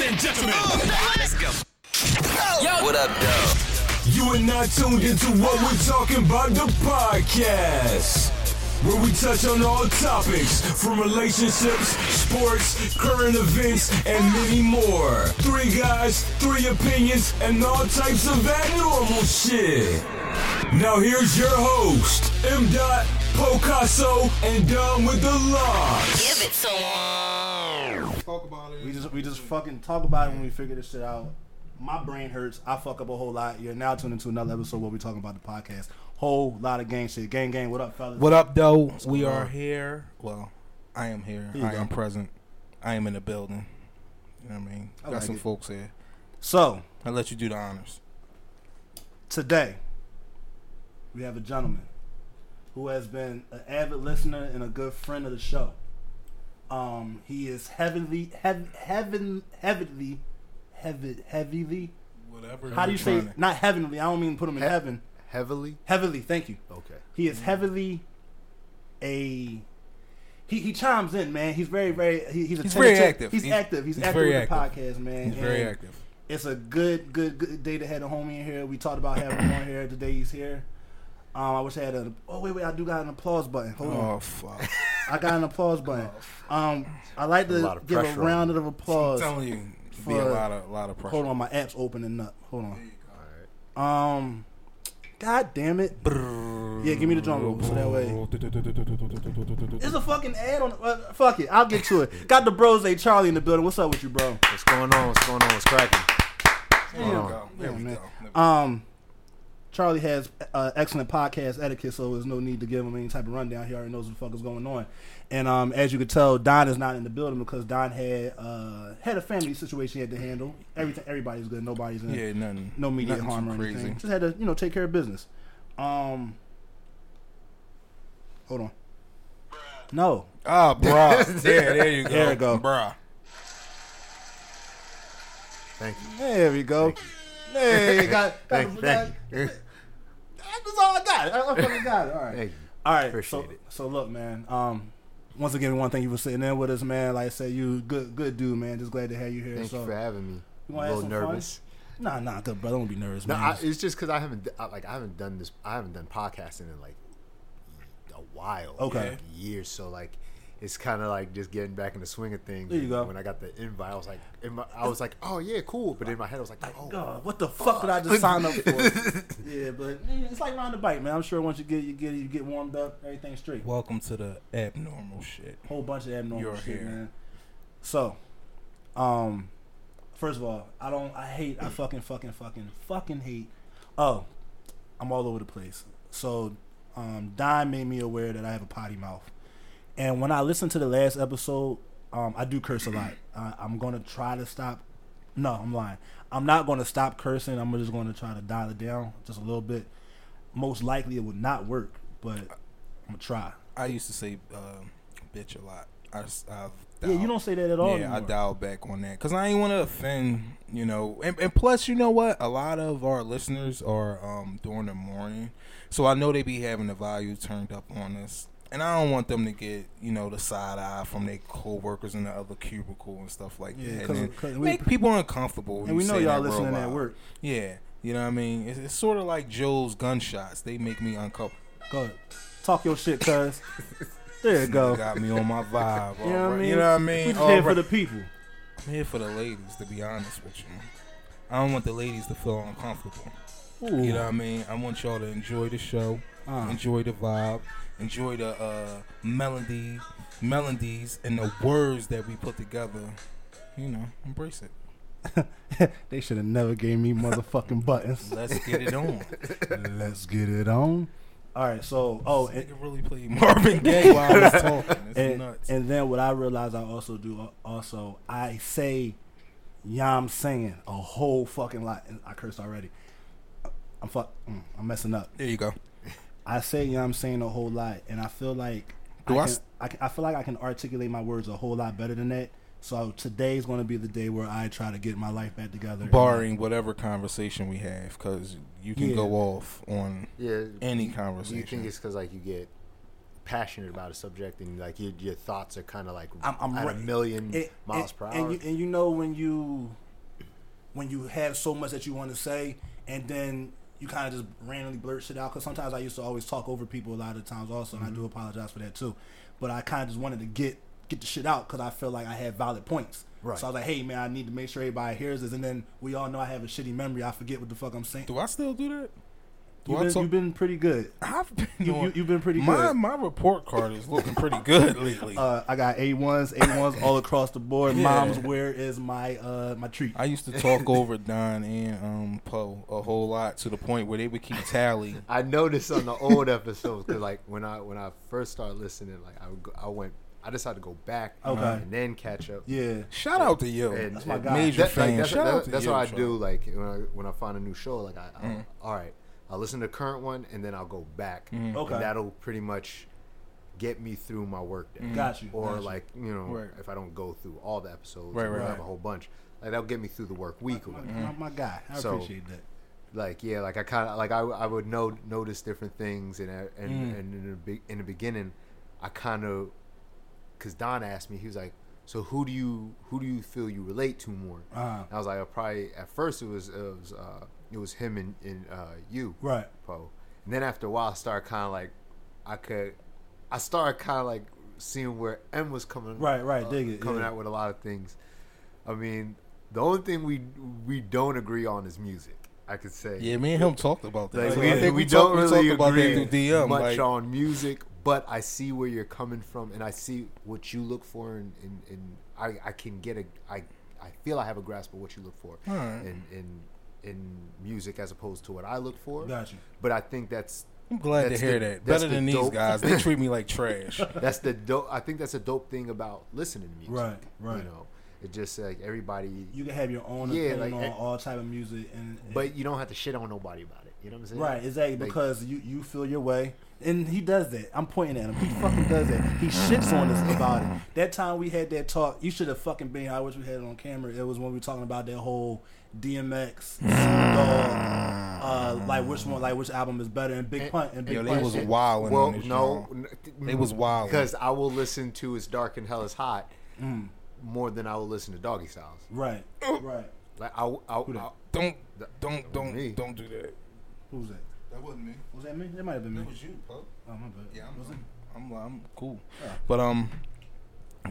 Ladies and gentlemen, let's go. What up, though? You are not tuned into what we're talking about the podcast. Where we touch on all topics from relationships, sports, current events, and many more. Three guys, three opinions, and all types of abnormal shit. Now here's your host, M. Dot, Picasso, and Dom with the locks. Give it to him. Talk about it. We just we just fucking talk about it when we figure this shit out. My brain hurts. I fuck up a whole lot. You're now tuned into another episode where we're talking about the podcast. Whole lot of gang shit. Gang gang. What up, fellas? What up, though? we are on? here. Well, I am here. Here I am present. I am in the building. You know what I mean? I Got like some it. folks here. So I'll let you do the honors. today we have a gentleman who has been an avid listener and a good friend of the show. Um, he is heavily, heavy, heaven, heavily, heavy, heavily. Whatever. How do you say? Not heavenly. I don't mean put him in He- heaven. Heavily? Heavily. Thank you. Okay. He is heavily a. He, he chimes in, man. He's very, very. He, he's He's very active. He's, He's- active. He's, he's active very with the active. podcast, man. He's very active. It's a good, good, good day to have a homie in here. We talked about having him on here. Today he's here. Um, I wish I had a. Oh wait, wait. I do got an applause button. Hold on. Oh fuck! I got an applause button. Um, I like to of give a round of applause. I'm telling you, be a lot of, lot of pressure. Hold on, my app's opening up. Hold on. Alright. Um, God damn it. Yeah, give me the drum roll so that way. There's a fucking ad on. Uh, fuck it, I'll get to it. Got the bros, a Charlie in the building. What's up with you, bro? What's going on? What's going on? What's cracking? There we go. There Yeah, we man. go. There we go. Um, Charlie has uh, excellent podcast etiquette, so there's no need to give him any type of rundown. He already knows what the fuck is going on. And um, as you can tell, Don is not in the building because Don had uh, had a family situation he had to handle. Everything, everybody's good. Nobody's in. Yeah, nothing. no immediate nothing harm or crazy. anything. Just had to, you know, take care of business. Um, hold on. No, Oh, bruh. there, there you go. There we go. bruh. Thank you. there we go. Hey, got, got Thank, the- thank you. That's all I got. I, I fucking got it. All right. Thank you. All right. Appreciate so, it. So look, man. Um, once again, we want to thank you for sitting in with us, man. Like I said, you good, good dude, man. Just glad to have you here. Thank so, you for having me. You I'm a little some fun? nervous. Nah, nah, good brother. Don't be nervous, No, man. I, it's just because I haven't I, like I haven't done this. I haven't done podcasting in like a while. Okay. like, years. So like, it's kind of like just getting back in the swing of things. There you go. When I got the invite, I was like, in my, I was like, oh yeah, cool. But in my head, I was like, oh, God, what the fuck did I just sign up for? yeah, but eh, it's like riding a bike, man. I'm sure once you get you get you get warmed up, everything's straight. Welcome to the abnormal shit. whole bunch of abnormal You're shit, here. man. So, um, first of all, I don't. I hate. I fucking fucking fucking fucking hate. Oh, I'm all over the place. So, um, Don made me aware that I have a potty mouth, and when I listened to the last episode, um, I do curse a lot. I, I'm gonna try to stop. No, I'm lying. I'm not gonna stop cursing. I'm just gonna try to dial it down just a little bit. Most likely, it would not work, but I'm gonna try. I used to say um, bitch a lot. I, I've Yeah, you don't say that at all. Yeah, I anymore. dialed back on that because I ain't want to offend, you know. And, and plus, you know what? A lot of our listeners are um, during the morning, so I know they be having the volume turned up on us, and I don't want them to get, you know, the side eye from their coworkers in the other cubicle and stuff like that. Yeah, that. 'cause- and 'cause we- make people uncomfortable. And we know y'all listening at work. Yeah, you know what I mean. It's, it's sort of like Joe's gunshots. They make me uncomfortable. Go ahead. Talk your shit, cuz. There you go. Got me on my vibe. You know what I mean? You know what I mean? We just here for the people. I'm here for the ladies, to be honest with you. I don't want the ladies to feel uncomfortable. Ooh. You know what I mean? I want y'all to enjoy the show, Uh. enjoy the vibe, enjoy the uh, melody, melodies, and the words that we put together. You know, embrace it. they should have never gave me motherfucking buttons. Let's get it on. Let's get it on. All right, so oh, and, really play Marvin Gaye while I was talking. It's and, nuts. and then what I realize I also do uh, also I say yam singing a whole fucking lot. And I cursed already. I'm fuck. mm, I'm messing up. there you go. I say you know, I'm saying a whole lot, and I feel like Do I I, can, s- I, can, I feel like I can articulate my words a whole lot better than that. So today's going to be the day where I try to get my life back together. Barring whatever conversation we have, because you can Yeah. go off on Yeah. any conversation. you think it's because like you get passionate about a subject and like your, your thoughts are kind of like I'm, I'm at right. a million And- miles and- per hour. And you, and you know when you when you have so much that you want to say, and then you kind of just randomly blurt shit out. Because sometimes I used to always talk over people a lot of times also, and I Mm-hmm. do apologize for that too. But I kind of just wanted to get get the shit out because I feel like I had valid points. Right. So I was like, hey man, I need to make sure everybody hears this, and then we all know I have a shitty memory. I forget what the fuck I'm saying. Do I still do that? Do You've I been, talk- you've been pretty good. I've been You, doing- you, you've been pretty my good. my report card is looking pretty good lately. Uh, I got A ones, A ones all across the board. Yeah. Mom's, where is my uh my treat? I used to talk over Don and um Poe a whole lot to the point where they would keep tally. I noticed on the old episodes because like when I when I first started listening, like I would go, I went I decided to go back Okay. and then catch up. Yeah. Shout out to you, And- That's my guy. major that- like, fan. that's Shout that- out to that's you, what I Sean. do. Like when I when I find a new show, like I, I'll, Mm. all right, I'll listen to the current one and then I'll go back. Mm. Okay. And that'll pretty much get me through my work day. Got you. Or got like you know, Right. if I don't go through all the episodes, Right, or right, have right. a whole bunch. Like that'll get me through the work week or my, whatever. my, my guy. I So- appreciate that. like yeah, like I kind of like I, I would know notice different things and and Mm. and in the be, in the beginning, I kind of because Don asked me, he was like, so who do you who do you feel you relate to more? Uh-huh. I was like, I probably at first it was it was uh, it was him and, and uh, you, Right. Poe. And then after a while, I started kind of like I could, I started kind of like seeing where M was coming, Right, right, dig it, coming yeah. out with a lot of things. I mean, the only thing we we don't agree on is music. I could say, Yeah, me and him talked about that. like, So we, I think we, talked- don't really talked about agree that through DM. much like, on music, but I see where you're coming from, and I see what you look for, and, and, and I, I can get a I I feel I have a grasp of what you look for Alright. in in in music as opposed to what I look for. Got you. But I think that's I'm glad to hear the- that. that's Better the than these guys. They treat me like trash. that's the dope. I think that's a dope thing about listening to music. Right, right. You know, it just like everybody, You can have your own Yeah, opinion like, on eh, all type of music, and but you don't have to shit on nobody about it. You know what I'm saying? right, exactly, Like, because you you feel your way, and he does that. I'm pointing at him. He fucking does that. He shits on us about it. That time we had that talk, you should have fucking been. I wish we had it on camera. It was when we were talking about that whole DMX, Snoop Dogg, uh, like which one, like which album is better, and Big Pun, and Big Yo, they Pun. was wild. wilding Well, no, joint. n- They was wild because I will listen to "It's Dark and Hell Is Hot" Mm. more than I will listen to Doggy Styles. Right, right. Like I, I, Who that? I Don't, don't, don't, Me. don't do that. Who's that? That wasn't me. Was that me? That might have been me. was you, Poe. Oh my bad. Yeah, I'm, Was it? I'm, I'm cool. Yeah. But um,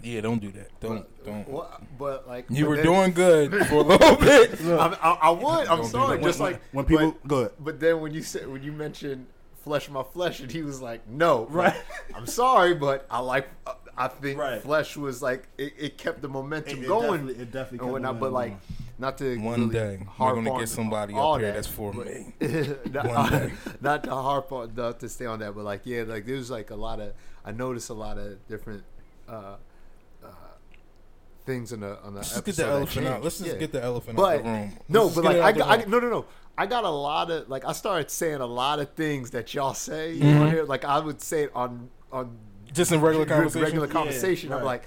yeah, don't do that. Don't, don't. well, but like You but were then- doing good for a little bit. I, I, I would. I'm sorry. Just When- like when people but, go ahead. But then when you said when you mentioned flesh my flesh, and he was like, no, Right. I'm sorry, but I like. uh, I think Right. flesh was like it, it kept the momentum It- it going. definitely- it definitely kept and the whatnot. But like, momentum not to One really day, we're gonna get somebody up here that, that's for me. not, One day. not to harp on, not to stay on that, but like yeah, like there's like a lot of I noticed a lot of different. uh uh Things on the on the Let's just get episode the elephant out. Let's just Yeah. get the elephant But out the room. no, Let's but like I, got, I no no no. I got a lot of like I started saying a lot of things that y'all say Mm-hmm. you know, here. Like I would say it on on just in regular conversation. Regular conversation. I'm right. like,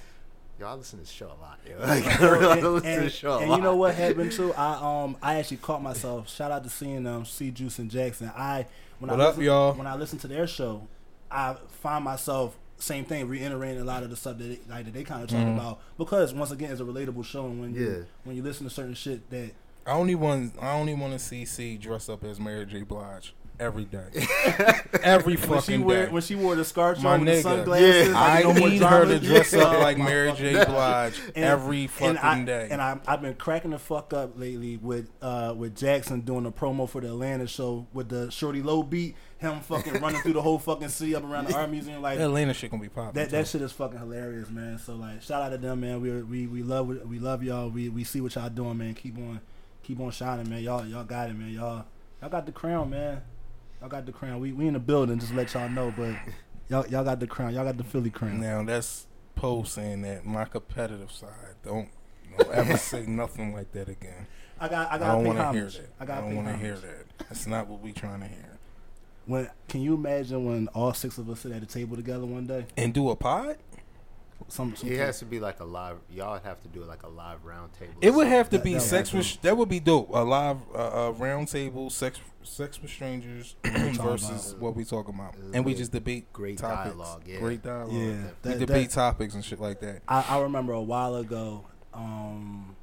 yo, I listen to this show a lot. Yo. Like, I really and, listen to this show a and lot. you know what happened too? I um I actually caught myself. Shout out to seeing um C Juice and Jackson. I when What I up, listen, y'all? When I listen to their show, I find myself same thing reiterating a lot of the stuff that they, like that they kind of talk Mm-hmm. about because once again it's a relatable show and when you Yeah. when you listen to certain shit that I only want I only want to see C dress up as Mary J. Blige every day, every when she fucking wear day. when she wore the scarf My on with the nigga. sunglasses, Yeah. like, I no need her to drama. dress up like Mary J. Blige And- every fucking and I, day. And I, I've been cracking the fuck up lately with uh, with Jackson doing a promo for the Atlanta show with the Shawty Lo beat, him fucking running through the whole fucking city up around the art museum like that Atlanta shit gonna be popping. that. That shit is fucking hilarious, man. So like, shout out to them, man. We we we love we love y'all. We we see what y'all doing, man. Keep on keep on shining, man. Y'all y'all got it, man. Y'all y'all got the crown, man. Y'all got the crown. We we in the building, just let y'all know, but. Y'all, y'all got the crown. Y'all got the Philly crown. Now that's Poe saying that my competitive side. Don't, don't ever say nothing like that again. I got. I got. I don't want to hear that. I I, don't want to hear that. That's not what we trying to hear. When can you imagine when all six of us sit at a table together one day? And do a pod? Some. some It has to be like a live. Y'all would have to do like a live round table. It would have to That- be that sex with. That would be dope. A live uh, uh, round table, sex sex with strangers versus about. what we talking about, and we just debate great topics. dialogue, yeah. Great dialogue. Yeah, we debate that- topics and shit like that. I, I remember a while ago, um,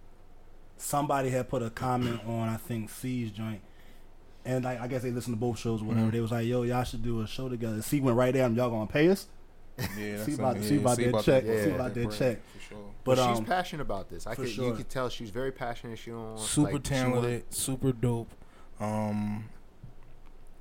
somebody had put a comment on I think C's joint, and like I guess they listen to both shows, or whatever. Mhm. They was like, "Yo, y'all should do a show together." C went right there, and y'all gonna pay us? Yeah, that's See about- something, see about that check, see about that bread, check. For sure. But But she's um, passionate about this. I for could, sure. you could tell she's very passionate. She don't super like, she want- talented, super dope. Um,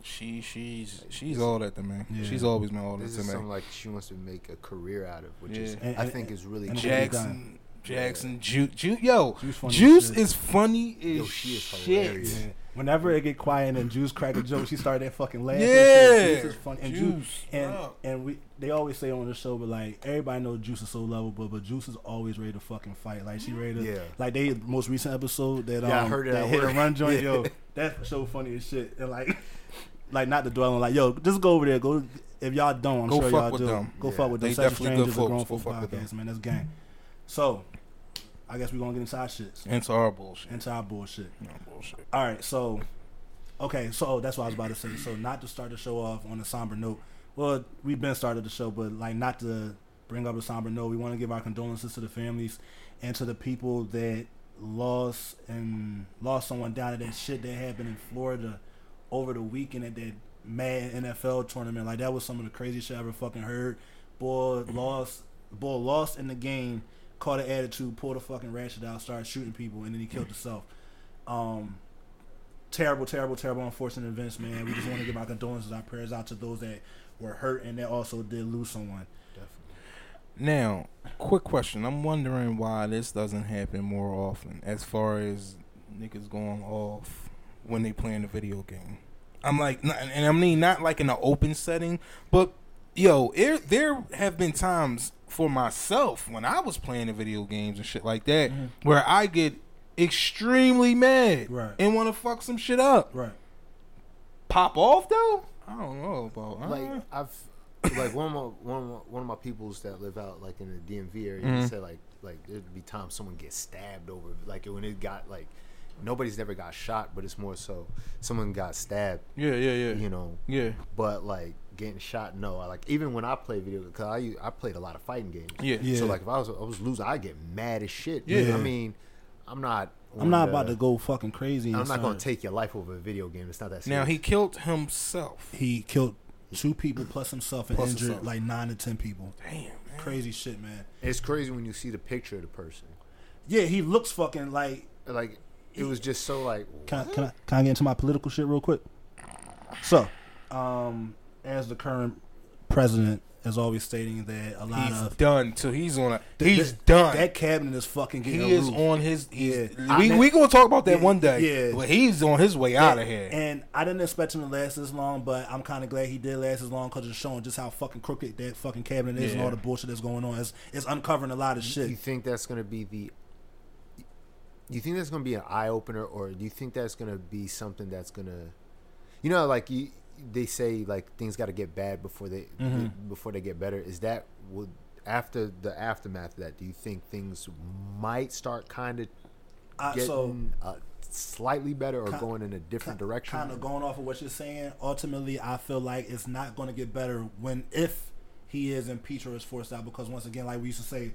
she she's she's all that to me. Yeah. She's always been all that This to is me. something like she wants to make a career out of, which is And- I and- think is really and cool. Jack- Jackson, Jackson, Juice, Ju- yo, Juice funny Juice is funny as Yo, she is shit. hilarious. Yeah. Whenever it get quiet and Juice crack a joke, she started that fucking laughing. Yeah, Juice is funny. And Juice, Juice, and wow. and we they always say on the show, but like everybody knows Juice is so lovable, but Juice is always ready to fucking fight. Like she ready to, Yeah. like they most recent episode that um Yeah, I heard it that hit work. and run joint, Yeah. yo, that's so funny as shit. And like, like not to dwell on like, yo, just go over there, go. If y'all don't, I'm Go sure fuck y'all with do. them. Go Yeah. fuck with them. They Seven definitely good Strangers, a grown folks. Go fuck with them. podcast, man. That's gang. So, I guess we're gonna get into our shits, Into our bullshit. into our bullshit. No bullshit. All right, so okay, so that's what I was about to say. So not to start the show off on a somber note. Well, we've been started the show, but like not to bring up a somber note. We want to give our condolences to the families and to the people that lost and lost someone down to that shit that happened in Florida over the weekend at that Madden NFL tournament. Like that was some of the crazy shit I ever fucking heard. Boy lost, boy lost in the game, caught an attitude, pulled a fucking ratchet out, started shooting people, and then he killed himself. Um, terrible, terrible, terrible, unfortunate events, man. We just want to give our condolences, our prayers out to those that were hurt and that also did lose someone. Definitely. Now, quick question. I'm wondering why this doesn't happen more often as far as niggas going off when they playing a video game. I'm like, and I mean not like in an open setting, but yo, there there have been times for myself when I was playing the video games and shit like that where I get extremely mad Right. and want to fuck some shit up. Right. Pop off though? I don't know about uh, like I've like one of my one of my, one of my peoples that live out like in the DMV area Mhm. said like like there'd be times someone gets stabbed over like when it got like nobody's never got shot but it's more so someone got stabbed yeah, yeah, yeah, you know yeah, but like getting shot no I like even when I play video because I I played a lot of fighting games yeah, Yeah. so like if I was I was losing I get mad as shit Yeah. I mean I'm not I'm not one about to go fucking crazy. I'm not gonna take your life over a video game it's not that Now he killed himself. He killed two people plus himself and Plus injured himself. like nine to ten people. Damn, man. Crazy shit, man. it's crazy when you see the picture of the person Yeah, he looks fucking like. like it was just so like Can I, can I can I get into my political shit real quick? So, um, as the current president is always stating that a lot He's of done. So he's on a. Th- He's th- done. That cabinet is fucking getting he a is roof. on his. He's, Yeah. We I- we gonna talk about that Yeah, one day. yeah. But he's on his way out of here. And I didn't expect him to last this long, but I'm kind of glad he did last as long because it's showing just how fucking crooked that fucking cabinet is and all the bullshit that's going on. It's, it's uncovering a lot of shit. You think that's going to be the? You think that's going to be an eye opener, or do you think that's going to be something that's going to, you know, like you, they say like things got to get bad before they Mhm. before they get better. Is that would after the aftermath of that? Do you think things might start kind of I, getting so uh, slightly better, or Ki- going in a different direction? Kind of going off of what you're saying. Ultimately, I feel like it's not going to get better when if he is impeached or is forced out. Because once again, like we used to say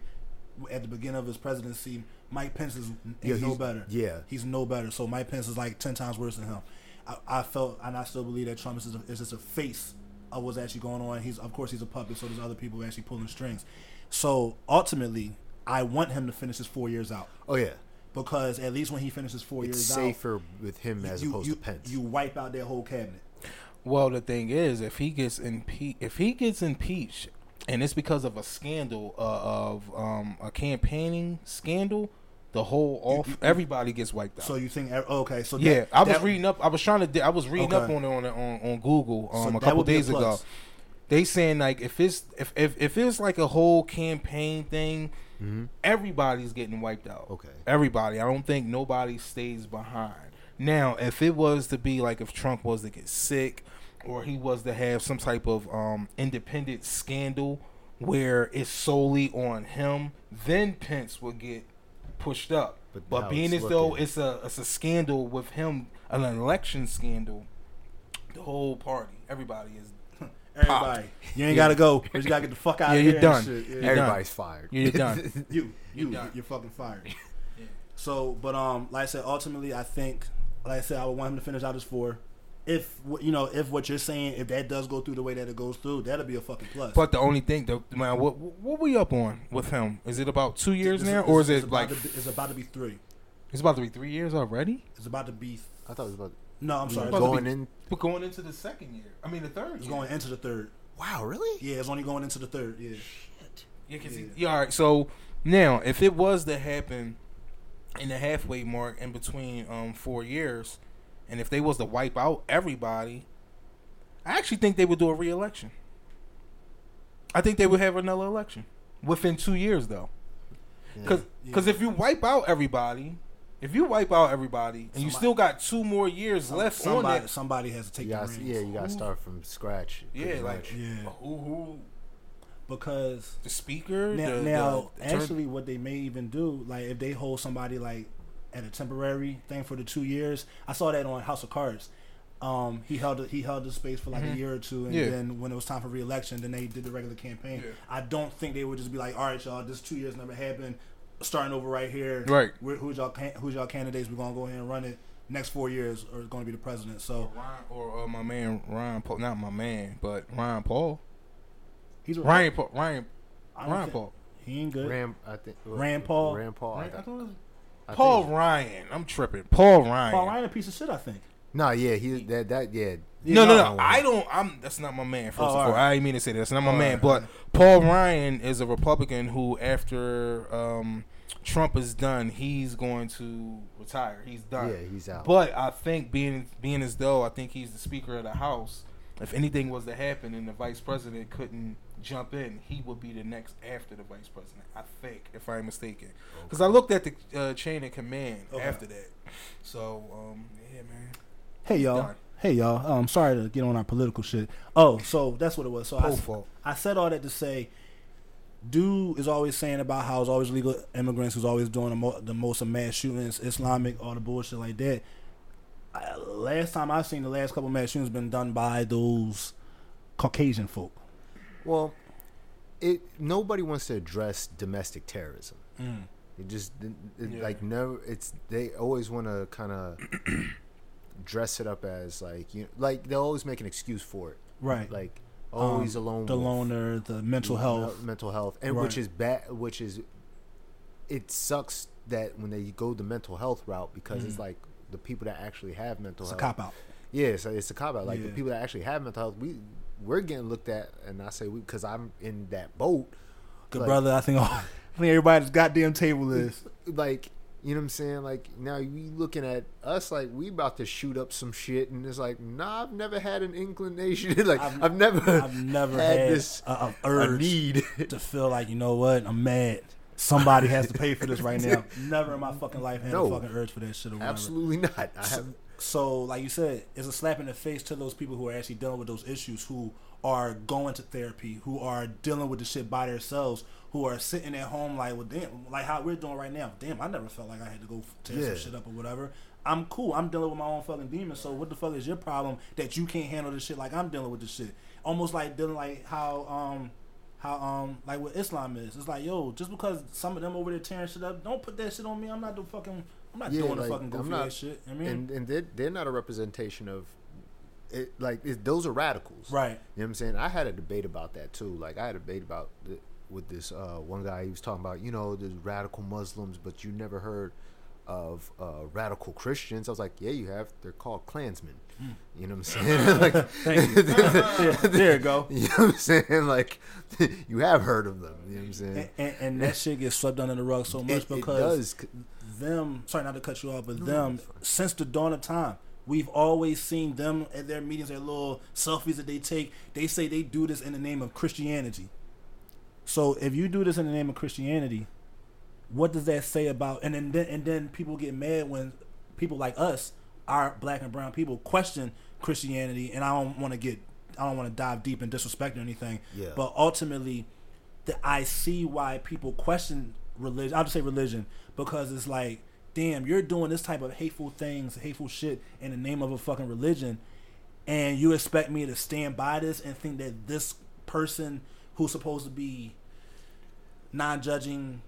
at the beginning of his presidency, Mike Pence is, Yeah, is no better. yeah. he's no better. So Mike Pence is like ten times worse than him. I, I felt, and I still believe that Trump is, just a, is just a face of what's actually going on. He's of course he's a puppet, so there's other people actually pulling strings. So ultimately, I want him to finish his four years out oh yeah, because at least when he finishes four it's years out, safer with him as you, opposed you, to Pence. You wipe out their whole cabinet. well, the thing is, if he gets impeached, if he gets impeached, and it's because of a scandal uh, of um, a campaigning scandal, the whole off everybody gets wiped out. So you think? oh, Okay, so yeah, I was that- reading up. I was trying to. I was reading up on it on on, on Google So um, a couple be a days ago. They saying like if it's if if, if it's like a whole campaign thing, everybody's getting wiped out. Okay. everybody. I don't think nobody stays behind. Now, if it was to be like if Trump was to get sick, or he was to have some type of um, independent scandal where it's solely on him, then Pence would get pushed up. But But, being it's as though it's a it's a scandal with him, an election scandal, the whole party, everybody is Everybody, you ain't gotta go. You just gotta get the fuck out Yeah, of you're here. done. Shit. Yeah. You're Everybody's fired. you're done. You, You're you, done. you're fucking fired. So, but um, like I said, ultimately, I think, like I said, I would want him to finish out his four. If you know, if what you're saying, if that does go through the way that it goes through, that'll be a fucking plus. But the only thing, the man, what what we up on with him? Is it about two years This now, is- or is it about like to be- it's about to be three? it's about to be three years already? It's about to be. I thought it was about No, I'm sorry. It's, about to going be- in. But going into the second year, I mean the third. it's year. going into the third. Wow, really? Yeah, it's only going into the third. Yeah. shit Yeah, cause Yeah. He, yeah, all right. So now, if it was to happen in the halfway mark in between um four years, and if they was to wipe out everybody, I actually think they would do a re-election. I think they would have another election within two years, though. Because Yeah. if you wipe out everybody, if you wipe out everybody, and you still got two more years left on somebody, that, somebody has to take You the gotta, reins. yeah, you gotta start from scratch. yeah, like much. Yeah. who who because the speaker now, the, now the attorney- actually what they may even do like if they hold somebody like at a temporary thing for the two years i saw that on house of cards um, he held he held the space for like a year or two, and Mm-hmm. Yeah. then when it was time for re-election, then they did the regular campaign. Yeah. I don't think they would just be like, "All right, y'all, this two years never happened. Starting over right here. Right. We're, who's y'all who's y'all candidates? We're gonna go ahead and run it. Next four years are going to be the president. So Ryan, or uh, my man Ryan Paul, not my man, but Ryan Paul, he's a Ryan Paul, Ryan, I Ryan think- Paul, He ain't good. Ram, I think. Rand Paul? Rand Paul. I Ryan- I thought- thought it was I Paul think- Ryan. I'm tripping. Paul Ryan. Paul Ryan a piece of shit. I think. No, yeah, he that that yeah. No, no, no. no. I don't. I'm. That's not my man. First Oh, of all, alright. I didn't mean to say that. That's not my Oh, man. alright, But Paul Ryan is a Republican who, after um, Trump is done, he's going to retire. He's done. Yeah, he's out. But I think being being as though I think he's the Speaker of the House. If anything was to happen and the Vice President couldn't jump in, he would be the next after the Vice President. I think, if I'm mistaken, because I looked at the uh, chain of command Okay. after that. So um, yeah, man. Hey y'all. Done. Hey y'all. Um, sorry to get on our political shit. Oh, so that's what it was. So I, I said all that to say, dude is always saying about how it's always legal immigrants who's always doing the, mo- the most of mass shootings, Islamic, all the bullshit like that. I, last time I've seen the last couple mass shootings been done by those Caucasian folk. Well, it nobody wants to address domestic terrorism. It just it, Yeah. like never. It's they always want to kind of dress it up as like you like they always make an excuse for it. Right. Like always Um, alone. The wolf. loner, the mental health. mental health, and which is bad. Which is it sucks that when they go the mental health route because it's like the people that actually have mental Mm. It's a health. cop out. Yeah, it's a, it's a cop out. Like the people that actually have mental health, we we're getting looked at, and I say we because I'm in that boat. Good Like- brother, I think all, I think everybody's goddamn table is. Like you know what I'm saying? Like now you looking at us like we about to shoot up some shit, and it's like nah, I've never had an inclination. like I've- I've, never, I've never had, had this a, a a urge need. to feel like you know what I'm mad. Somebody has to pay for this right now. Never in my fucking life had No. a fucking urge for that shit. Or whatever. Absolutely not. I have So, like you said, it's a slap in the face to those people who are actually dealing with those issues, who are going to therapy, who are dealing with the shit by themselves, who are sitting at home like, well, damn, like how we're doing right now. Damn, I never felt like I had to go tear Yeah. some shit up or whatever. I'm cool. I'm dealing with my own fucking demons. So what the fuck is your problem that you can't handle this shit like I'm dealing with this shit? Almost like dealing like how um how um like what Islam is. It's like yo, just because some of them over there tearing shit up, don't put that shit on me. I'm not the fucking. I'm not Yeah, doing the like, fucking I'm goofy not- ass shit. I mean, and and they're, they're not a representation of it like it, those are radicals right. you know what i'm saying i had a debate about that too like i had a debate about the, with this uh, one guy he was talking about you know there's radical muslims but you never heard of uh, radical christians i was like yeah you have they're called klansmen you know what i'm saying like Yeah, there you go. you know what i'm saying like you have heard of them you know what i'm saying And, and, and that shit gets swept under the rug so much it, it because does them. Sorry, not to cut you off, but them since the dawn of time. We've always seen them at their meetings, their little selfies that they take. They say they do this in the name of Christianity. So if you do this in the name of Christianity, what does that say about? And then, and then people get mad when people like us, our black and brown people, question Christianity. And I don't want to get, I don't want to dive deep and disrespect or anything. Yeah. But ultimately, that I see why people question religion. I'll just say religion because it's like, damn, you're doing this type of hateful things, hateful shit in the name of a fucking religion, and you expect me to stand by this and think that this person who's supposed to be non-judging,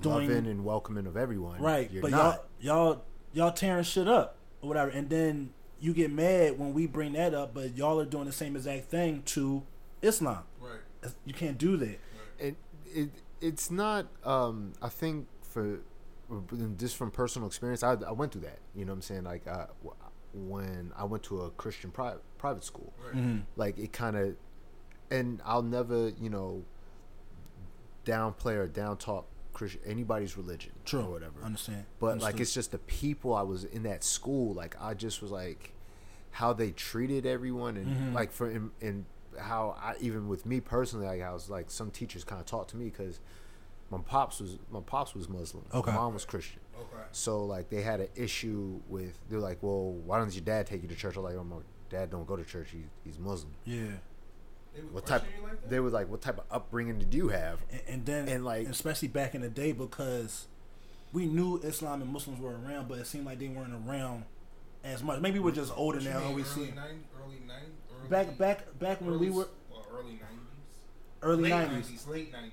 doing Loving and welcoming of everyone. right, You're but not. y'all y'all y'all tearing shit up or whatever, and then you get mad when we bring that up, but y'all are doing the same exact thing to Islam. Right. You can't do that. it, it it's not um i think for just from personal experience I, I went through that you know what i'm saying like I, when i went to a christian private private school like it kind of and i'll never you know downplay or down talk Christian, anybody's religion True. or whatever Understand. but like it's just the people i was in that school like i just was like how they treated everyone and Mm-hmm. like for and, in how i even with me personally like i was like some teachers kind of talked to me because my pops was my pops was muslim Okay. my mom was christian Okay. so like they had an issue with they're like well why doesn't your dad take you to church i'm like oh, my dad don't go to church he, he's muslim Yeah. They would what type you like that? they were like what type of upbringing did you have And, and then, And, like- especially back in the day, because we knew Islam and Muslims were around, but it seemed like they weren't around as much. Maybe we're just older now. mean, and we early see 90, early 90, early, back, back, back when we early- were well, early 90s. early late nineties. late 90s. Late 90s,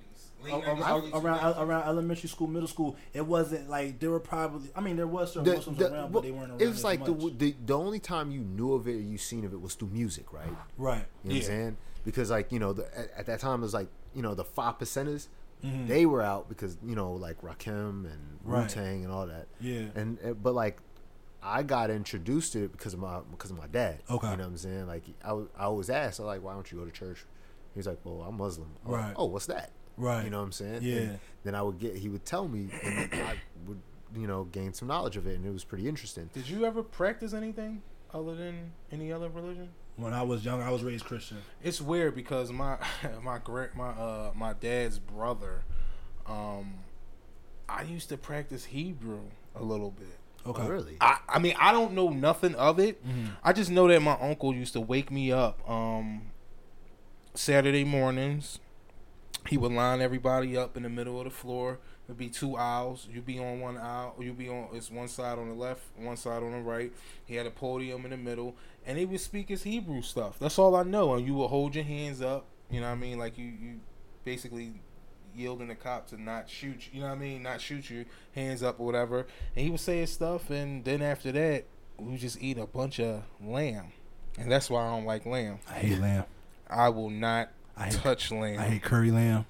around, around around elementary school, middle school, it wasn't like there were probably. I mean, there was certain The- Muslims the- around, but they weren't around. It was as like the, much. the the only time you knew of it or you seen of it was through music, right? right. You know what I'm saying? Because like you know, the, at, at that time it was like you know the five percenters. Mhm. They were out because you know like Rakim and Wu Tang and all that. Yeah. And uh, but like I got introduced to it because of my because of my dad. Okay. You know what I'm saying? Like I, I always asked, I'm like, why don't you go to church? He's like, well, I'm Muslim. I'm like, Right. oh, what's that? Right. You know what I'm saying? Yeah. And then I would get, he would tell me, and I would, you know, gain some knowledge of it, and it was pretty interesting. Did you ever practice anything other than any other religion? When I was young, I was raised Christian. It's weird because my my grand my uh my dad's brother, um, I used to practice Hebrew a little bit. Okay. Oh, really? I, I mean I don't know nothing of it. I just know that my uncle used to wake me up um Saturday mornings. He would line everybody up in the middle of the floor. It'd be two aisles. You'd be on one aisle. You'd be on it's one side on the left, one side on the right. He had a podium in the middle, and he would speak his Hebrew stuff. That's all I know. And you would hold your hands up. You know what I mean? Like you you basically yielding the cop to not shoot. You know what I mean? Not shoot you. Hands up or whatever. And he would say his stuff, and then after that, we would just eat a bunch of lamb, and that's why I don't like lamb. I hate lamb. I will not I hate- touch lamb. I hate curry lamb,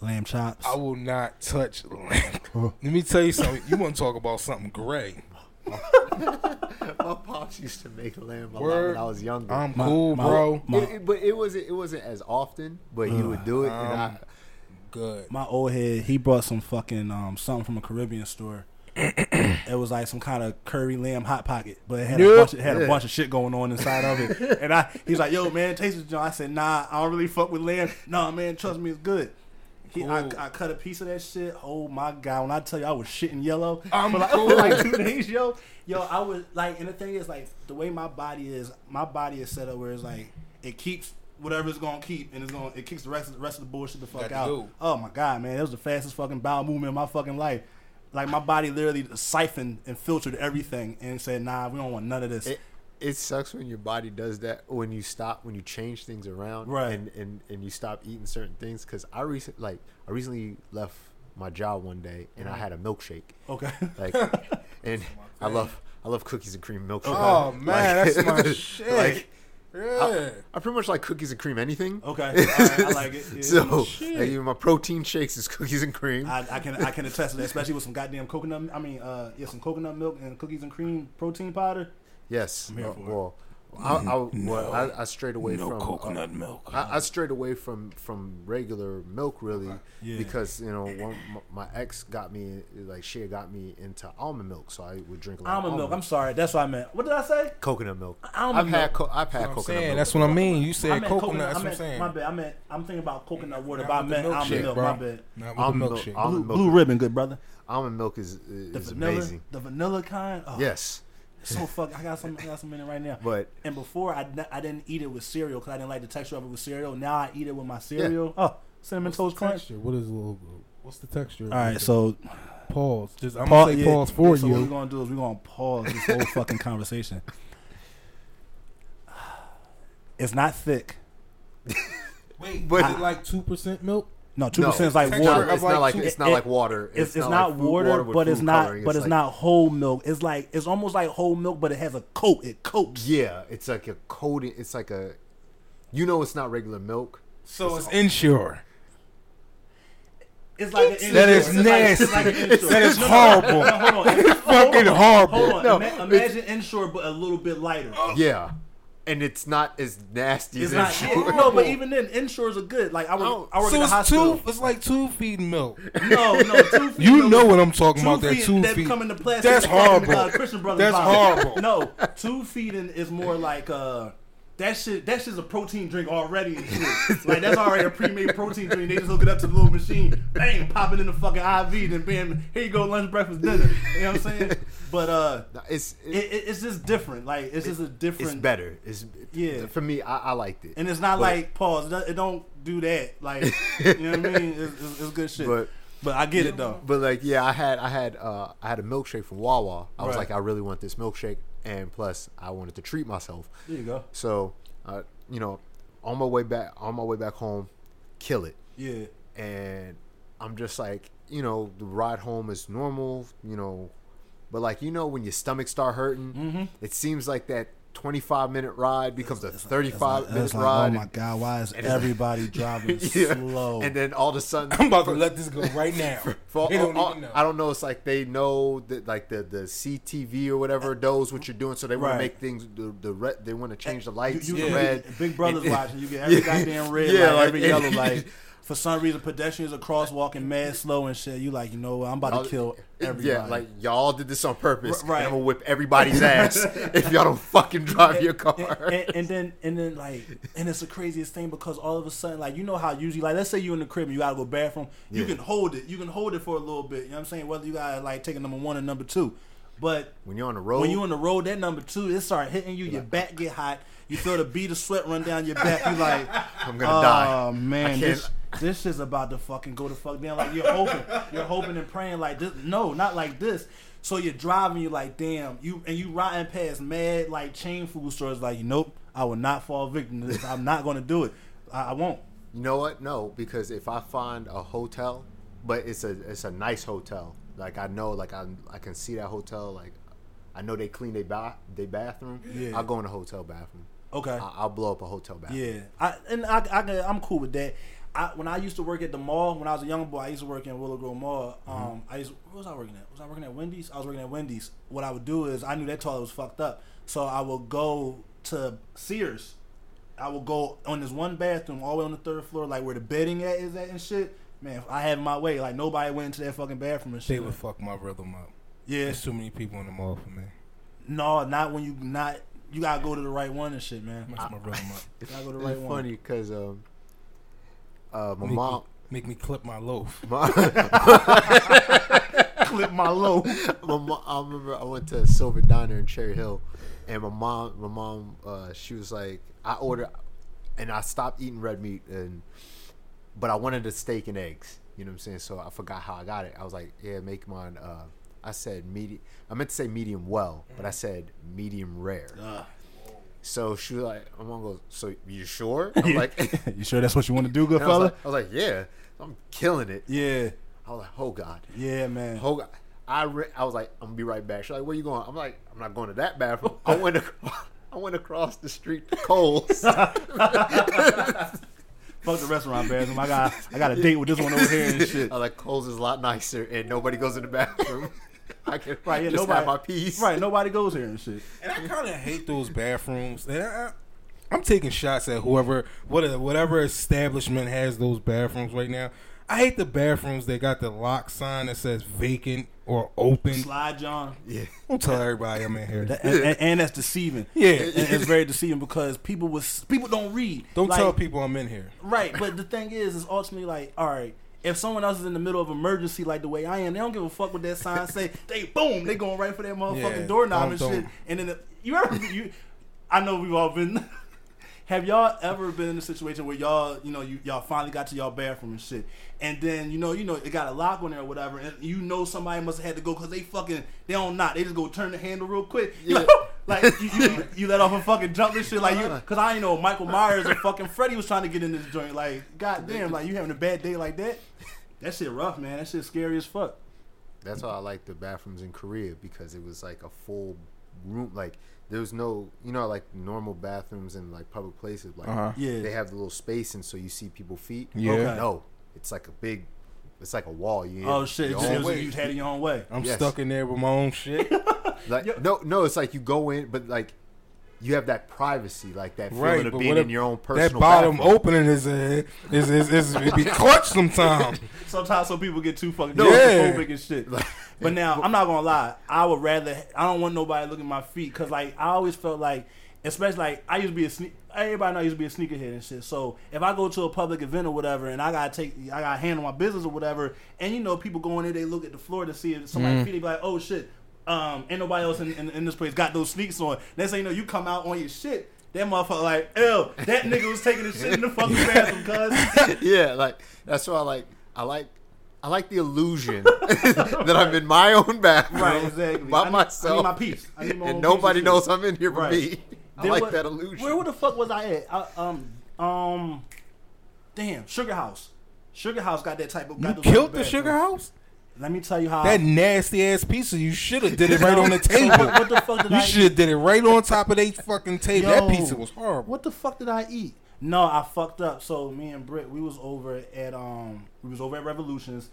lamb chops. I will not touch lamb. Let me tell you something. You want to talk about something gray? My pops used to make lamb a lot Word. when I was younger. I'm My- cool, my- bro. my- It- it- but it wasn't it wasn't as often, but he would do it, and I, Good. my old head, he brought some fucking um something from a Caribbean store. It was like some kind of curry lamb hot pocket, but it had a bunch of, had a bunch of shit going on inside of it. And I, he's like, "Yo, man, taste it." John. I said, "Nah, I don't really fuck with lamb. Nah, man, trust me, it's good." He, I, Cool. I cut a piece of that shit. Oh my god! When I tell you, I was shitting yellow I'm for like, cool. for like two days, yo, yo. I was like, and the thing is, like, the way my body is, my body is set up where it's like it keeps whatever it's gonna keep, and it's gonna it kicks the rest of the rest of the bullshit the fuck out. go. Oh my god, man, it was the fastest fucking bowel movement of my fucking life. Like my body literally siphoned and filtered everything and said, "Nah, we don't want none of this." it, it sucks when your body does that when you stop when you change things around Right. and, and and you stop eating certain things because i recent like i recently left my job one day and i uh-huh. had a milkshake okay. like and i love i love cookies and cream milkshake Oh man, Like- that's my shit. like yeah. I pretty much like cookies and cream anything. Okay, right, I like it. Yeah. so like, even my protein shakes is cookies and cream. I, I can I can attest to that, especially with some goddamn coconut. I mean, uh, yeah, some coconut milk and cookies and cream protein powder. yes. I'm here Uh, for it. Well, I, I, well, I, I strayed away No from uh, coconut milk. I, I strayed away from from regular milk really Yeah. because you know one, my, my ex got me like she got me into almond milk, so I would drink a lot Almond of milk. I'm sorry, that's what I meant. What did I say? coconut milk. Almond I've had co- I've had That's what I'm coconut saying. milk. That's what I mean. You said meant coconut. That's I what I'm saying. My bad. I meant I'm thinking about coconut water, Not but I with the meant almond milkshake, milk. bro. My bad. Almond milk- milkshake. Blue, blue ribbon, good brother. almond milk is The is vanilla, amazing. the vanilla kind. Oh, Yes, so fuck. I got some. I got some in it right now. but And before I, I didn't eat it with cereal because I didn't like the texture of it with cereal. Now I eat it with my cereal. Oh, cinnamon What's toast the crunch. texture? What is the logo? What's the texture? All right, so pause. Just I'm pa- gonna say yeah, pause for so you. what we're gonna do is we're gonna pause this whole fucking conversation. It's not thick. Wait, But- is it like two percent milk? No, two No, percent is like water. Not, it's of not like like two- it's not it- like water. It's, it's, not, like food- water, but it's not coloring. but it's like- not whole milk. It's like it's almost like whole milk, but it has a coat. It coats. Yeah, it's like a coating. It's like a, you know, it's not regular milk. So it's Ensure. It's like an That is Ensure. It's like- it's nasty. like. That is No, no, horrible. no, hold on. Fucking horrible. Hold on. No, Ima- imagine Ensure, but a little bit lighter. Yeah, and it's not as nasty It's as not. Ensure. No, but even then, Ensures are good. Like I work, Oh, I work So in the it's hospital. two. It's like tube feed milk. No, no, two feet. You no, know what I'm talking two about? That two that feet. come in the plastic. That's that come horrible. Uh, Christian Brothers. That's bottle. horrible. No, tube feeding is more like uh. That shit, that shit's a protein drink already. And shit. like that's already a pre-made protein drink. They just hook it up to the little machine, bang, pop it in the fucking IV, then bam, here you go, lunch, breakfast, dinner. You know what I'm saying? But uh, It's it, it, it, it's just different. Like it's just a different. it's better. It's Yeah. For me, I, I liked it. And it's not But- like pause. It don't- It don't do that. Like you know what I mean? It's, it's, it's good shit. But, But I get it though. But like, yeah, I had I had uh I had a milkshake from Wawa. I was Right. like, I really want this milkshake, and plus, I wanted to treat myself. There you go. So, uh, you know, on my way back on my way back home, kill it, Yeah. and I'm just like, you know, the ride home is normal, you know, but like you know when your stomach start hurting, Mm-hmm. it seems like that 25 minute ride becomes a 35 minute It's like, oh ride. oh my god, why is everybody driving Yeah. slow? And then all of a sudden, I'm about to let this go right now. For They don't all- I don't know. It's like they know that like the the CTV or whatever knows what you're doing, so they want Right. to make things the the red. They want to change the lights you, to you, red. Big Brother's And- watching. You get every Yeah. goddamn red Yeah, light, like- every yellow light. For some reason, pedestrians are crosswalking mad slow and shit. You like, you know what? I'm about to kill everybody. Yeah, like y'all did this on purpose. Right. And I'm gonna whip everybody's ass if y'all don't fucking drive your car. and, and, and then and then like and it's the craziest thing because all of a sudden like you know how usually like let's say you're in the crib and you gotta go bathroom you Yeah. can hold it you can hold it for a little bit you know what I'm saying whether you gotta like take a number one or number two but when you're on the road, when you're on the road that number two it start hitting you your back get hot you feel the bead of sweat run down your back you like I'm gonna die. oh man this this is about to fucking go to fuck down like you're hoping you're hoping and praying like this no not like this so you're driving, you're like, damn, you and you riding past mad like chain food stores, like, nope, I will not fall victim to this. I'm not gonna do it. I, I won't. You know what? No, because if I find a hotel, but it's a it's a nice hotel. Like I know, like I I can see that hotel. Like I know they clean their bath they bathroom. Yeah. I'll go in the hotel bathroom. Okay. I, I'll blow up a hotel bathroom. Yeah, I and I, I can- I'm cool with that. I, when I used to work at the mall, when I was a young boy, I used to work in Willow Grove Mall. Um, I used what was I working at? Was I working at Wendy's? I was working at Wendy's. What I would do is I knew that toilet was fucked up, so I would go to Sears. I would go on this one bathroom all the way on the third floor, like where the bedding at is at and shit. Man, if I had my way, like nobody went into that fucking bathroom and shit. They would fuck my rhythm up. Yeah, There's too many people in the mall for me. no, not when you not. You gotta go to the right one and shit, man. Mess my rhythm up. You gotta go to the It's right one. funny because um, uh, my Make mom. me, make me clip my loaf. My, Clip my loaf. my mom, I remember I went to Silver Diner in Cherry Hill, and my mom, my mom, uh, she was like, I ordered, and I stopped eating red meat, and but I wanted a steak and eggs. You know what I'm saying? So I forgot how I got it. I was like, yeah, make mine. Uh, I said medium. I meant to say medium well, but I said medium rare. Ah. So she was like, my mom goes, so you sure? I'm like, you sure that's what you want to do, good and I was fella? like, I was like, yeah, I'm killing it. Yeah, I was like, oh god. yeah, man. Oh, Hold on. I re- I was like, I'm gonna be right back. She's like, where you going? I'm like, I'm not going to that bathroom. I went across, I went across the street to Kohl's. Fuck the restaurant bathroom. I got I got a date with this one over here and shit. I was like, Kohl's is a lot nicer, and nobody goes in the bathroom. I can Right, yeah, just nobody, have my peace. Right, nobody goes here and shit. And I kind of hate those bathrooms. And I, I'm taking shots at whoever, whatever, whatever establishment has those bathrooms right now. I hate the bathrooms that got the lock sign that says vacant or open. Slide John. Yeah. Don't tell everybody I'm in here. That- and, and, and that's deceiving. Yeah. And it's very deceiving because people was people don't read. Don't Like, tell people I'm in here. Right, but the thing is, is ultimately like, all right, if someone else is in the middle of emergency like the way I am, they don't give a fuck what that sign say. They boom, they going right for that motherfucking Yeah, doorknob and shit. And then the, you ever you, I know we've all been. Have y'all ever been in a situation where y'all, you know, you y'all finally got to y'all bathroom and shit, and then you know, you know, it got a lock on there or whatever, and you know somebody must have had to go because they fucking they don't knock, they just go turn the handle real quick. Yeah. Like you, you, you let off a fucking jump and shit like you, because I ain't know Michael Myers and fucking Freddy was trying to get in this joint. Like, goddamn, like you having a bad day like that. That shit rough, man. That shit scary as fuck. That's why I like the bathrooms in Korea because it was like a full room. Like there was no, you know, like normal bathrooms in like public places. Like Uh-huh. Yeah. they have the little spacing so you see people feet. Yeah. Okay. No, it's like a big. It's like a wall. You Oh shit! your Just, own was, way. you had it your own way. I'm Yes. stuck in there with my own shit. Like no, no, it's like you go in, but like you have that privacy, like that feeling right, of being what if in your own personal. that bottom bathroom. opening is a is is, is it be clutch sometimes. Sometimes some people get too fucking No. claustrophobic and shit. But now I'm not gonna lie. I would rather. I don't want nobody looking at my feet because like I always felt like, especially like I used to be a sneak. Everybody know I used to be a sneakerhead and shit. So if I go to a public event or whatever, and I gotta take, I gotta handle my business or whatever, and you know people go in there, they look at the floor to see if somebody feet, they be like, oh shit, um, ain't nobody else in, in, in this place got those sneaks on. Next thing you know, you come out on your shit. That motherfucker like, ew, that nigga was taking his shit in the fucking bathroom, cuz. yeah, like that's why I like. I like. I like the illusion that I'm in my own bathroom Right, exactly. by I need- I myself. need my peace. I need my and nobody knows. I'm in here Right. me. I like what- that illusion. Where, where the fuck was I at? I, um, um, damn, Sugar House. Sugar House got that type of. You killed the of sugar house. Let me tell you how. That nasty ass pizza. You should have did it right on the So table. what, what the fuck did You I? You should have did it right on top of that fucking table. Yo, that pizza was horrible. What the fuck did I eat? No, I fucked up. So me and Britt, we was over at um, we was over at Revolutions.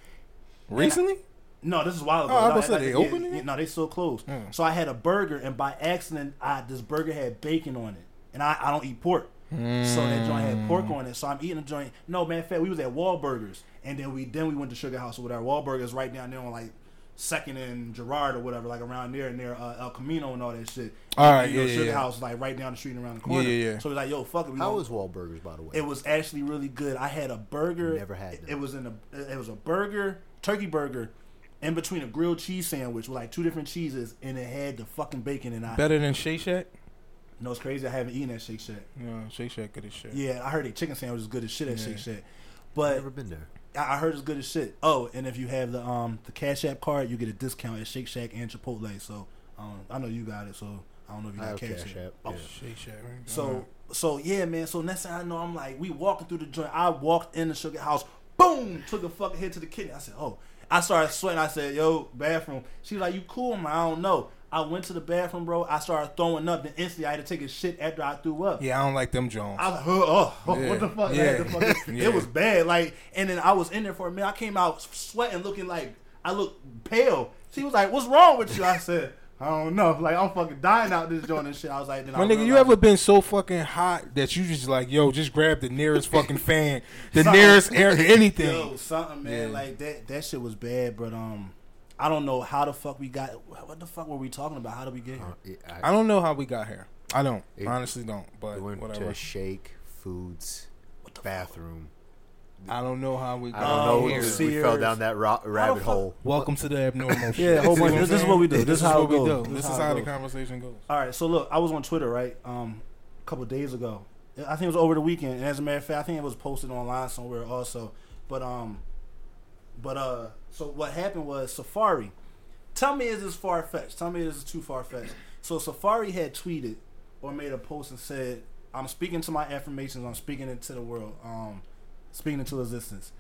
Recently? No, this is a while ago. Oh, I No, was gonna say, they yeah, opened yeah, it? No, they still closed. Hmm. So I had a burger, and by accident, I this burger had bacon on it, and I, I don't eat pork. So that joint had pork Hmm. on it. So I'm eating a joint. No man, fact, We was at Wahlburgers, and then we then we went to Sugar House or whatever. Wahlburgers right down there on like Second and Girard or whatever, like around there and there uh, El Camino and all that shit. All right, And, yeah, Sugar yeah. House is like right down the street and around the corner. yeah, yeah. So we was like, yo, fuck it. We How gonna- was Wahlburgers, by the way? it was actually really good. I had a burger. Never had them. It was in a. It was a burger, turkey burger, in between a grilled cheese sandwich with like two different cheeses, and it had the fucking bacon. And I. Better than Shake Shack? No, it's crazy. I haven't eaten at Shake Shack. No, Shake Shack good as shit. Yeah, I heard a chicken sandwich is good as shit at Yeah. Shake Shack, but I've Never been there. I I heard it's good as shit. Oh, and if you have the um the Cash App card, you get a discount at Shake Shack and Chipotle. So um, I know you got it. So I don't know if you I got have Cash, Cash App, Oh, yeah. Shake Shack. Right? so so yeah, man. So next thing I know, I'm like, we walking through the joint. I walked in the sugar house. Boom! Took a fucking hit to the kidney. I said, oh. I started sweating. I said, yo, bathroom. She was like, you cool? Like, I don't know. I went to the bathroom, bro. I started throwing up. Then instantly, I had to take a shit after I threw up. yeah, I don't like them Jones. I was like, oh, oh, oh, Yeah. what the fuck? Yeah. to fucking- Yeah. It was bad. Like, and then I was in there for a minute. I came out sweating, looking like I looked pale. She was like, "What's wrong with you?" I said, "I don't know. Like, I'm fucking dying out this joint and shit." I was like, then My I nigga, you realized- ever been so fucking hot that you just like, yo, just grab the nearest fucking fan, the Something. nearest air, anything. Yo, something, man. Yeah. Like that. That shit was bad. But um, I don't know how the fuck we got. What the fuck were we talking about? How did we get here? Uh, it- I, I don't know how we got here. I don't. It- honestly don't. But we went whatever. to Shake Foods bathroom. I don't know how we I don't know. here. we Sears. fell down that ro- rabbit hole. Welcome to the abnormal shit. Yeah, whole See bunch- what I'm this is saying? what we do. This is how we goes. do. This This is is how how it the conversation goes. All right, so look, I was on Twitter, right? Um, a couple days ago. I think it was over the weekend. And as a matter of fact, I think it was posted online somewhere also. But um, but uh, so what happened was Safaree. Tell me, is this far fetched? Tell me, is this is too far fetched. So Safaree had tweeted or made a post and said, "I'm speaking to my affirmations. I'm speaking it to the world. Um, speaking into existence."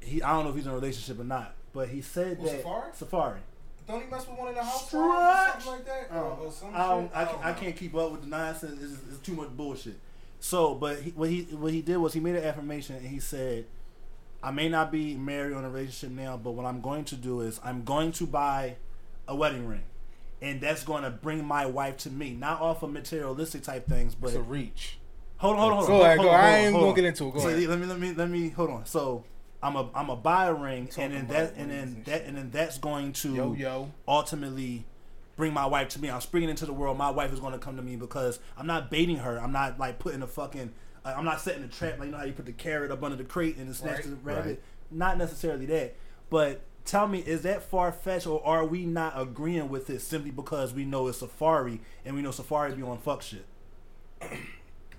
He, I don't know if he's in a relationship or not, but he said Who, that Safaree? Safaree. Don't he mess with one in the house Stretch. or something like that? Um, I, don't, I, can't, I can't keep up with the nonsense. It's, it's too much bullshit. So, but he, what he what he did was he made an affirmation and he said, "I may not be married or in a relationship now, but what I'm going to do is I'm going to buy a wedding ring, and that's going to bring my wife to me, not off of materialistic type things, but It's a reach. Hold on, hold on, hold Go on, ahead, hold go. I ain't gonna get into it. Go So ahead. let me let me let me hold on. So I'm a I'm a buy a ring, and then that and then and that and then that's going to Yo, yo. ultimately bring my wife to me. I'm springing into the world. My wife is going to come to me because I'm not baiting her. I'm not like putting a fucking. Uh, I'm not setting a trap. Like you know how you put the carrot up under the crate and it snatch Right, the rabbit. right. Not necessarily that, but. Tell me, is that far fetched, or are we not agreeing with it simply because we know it's Safaree and we know Safaree be on fuck shit?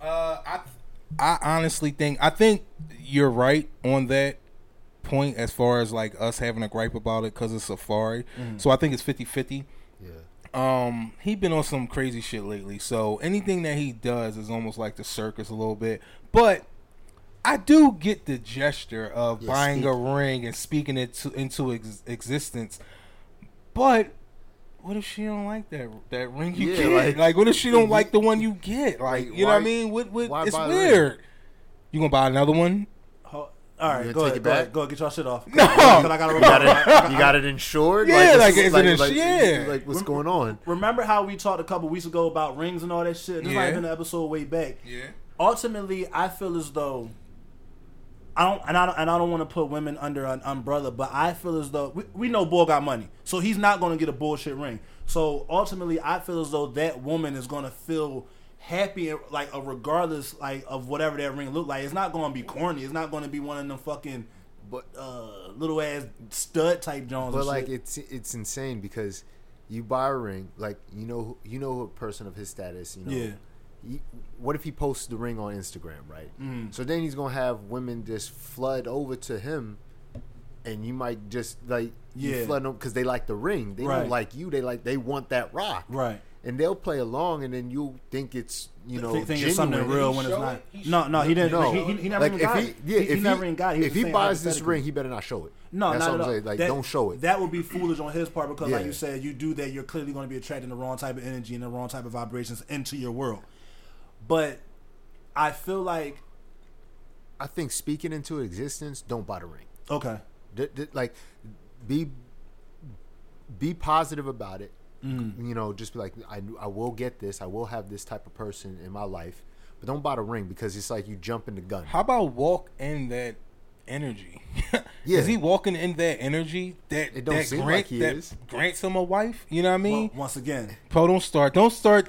Uh, I I honestly think I think you're right on that point as far as like us having a gripe about it because it's Safaree. So I think it's 50-50. Yeah. Um, he been on some crazy shit lately. So anything that he does is almost like the circus a little bit. But I do get the gesture of Yeah, buying a ring and speaking it to, into ex- existence. But what if she don't like that that ring you Yeah, get? Like, like, what if she don't like the one you get? Like, Like, you know what I mean? What, what, why it's buy the ring? weird. You gonna buy another one? All right, go gonna ahead, take it go back? ahead, go ahead, get y'all shit off. No. I gotta You got it. You got it insured. Yeah, like, this is it ins- yeah. Like what's going on? Remember how we talked a couple weeks ago about rings and all that shit? This might have Yeah. been an episode way back. Yeah. ultimately, I feel as though I don't, and I don't, and I don't want to put women under an umbrella, but I feel as though we, we know Bull got money, so he's not going to get a bullshit ring. So ultimately, I feel as though that woman is going to feel happy, like regardless, like of whatever that ring look like. It's not going to be corny. It's not going to be one of them fucking, But uh, little ass stud type Jones. But like shit. it's it's insane because you buy a ring, like you know who- you know a person of his status, you know. Yeah. You, what if he posts the ring on Instagram, right? Mm. So then he's gonna have women just flood over to him, and you might just like you flood them because they like the ring. They Right. don't like you. They like they want that rock, right. And they'll play along, and then you think it's you know think, think genuine. it's something real when it's not. it? No, no, he didn't. No, He, he, he never like even if got he, it. yeah, he, if he never even got it. He if he buys this ring, he better not show it. No, That's not what at I'm all. saying. Like, That- don't show it. That would be foolish on his part because, like you said, you do that. You're clearly going to be attracting the wrong type of energy and the wrong type of vibrations into your world. But I feel like I think speaking into existence, don't buy the ring. okay, D- d- like be be positive about it Mm. you know just be like I, I will get this i will have this type of person in my life but don't buy the ring because it's like you jumping the gun How about walk in that energy? Yeah. Is he walking in that energy that It don't that seem grant, like he that is. grants him a wife? You know what I mean? well, once again, Poe, don't start. Don't start.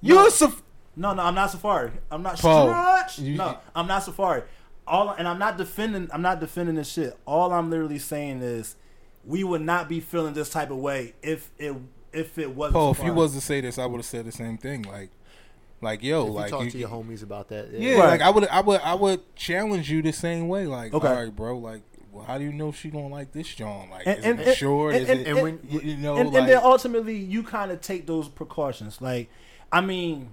You're a saf- no, no, I'm not Safaree. I'm not Paul, stretch. you- no, I'm not Safaree. All and I'm not defending. I'm not defending this shit. All I'm literally saying is, we would not be feeling this type of way if it if it wasn't. Poe. If you was to say this, I would have said the same thing. Like, like yo, if like you talk you- to your homies about that Yeah, Right. like I would, I would, I would challenge you the same way. Like, Okay. all right, bro. Like, well, how do you know she don't like this John? Like, And- is and- it and- short? and- is and- it, and when you, you know, and, like, and then ultimately you kind of take those precautions. Like, I mean,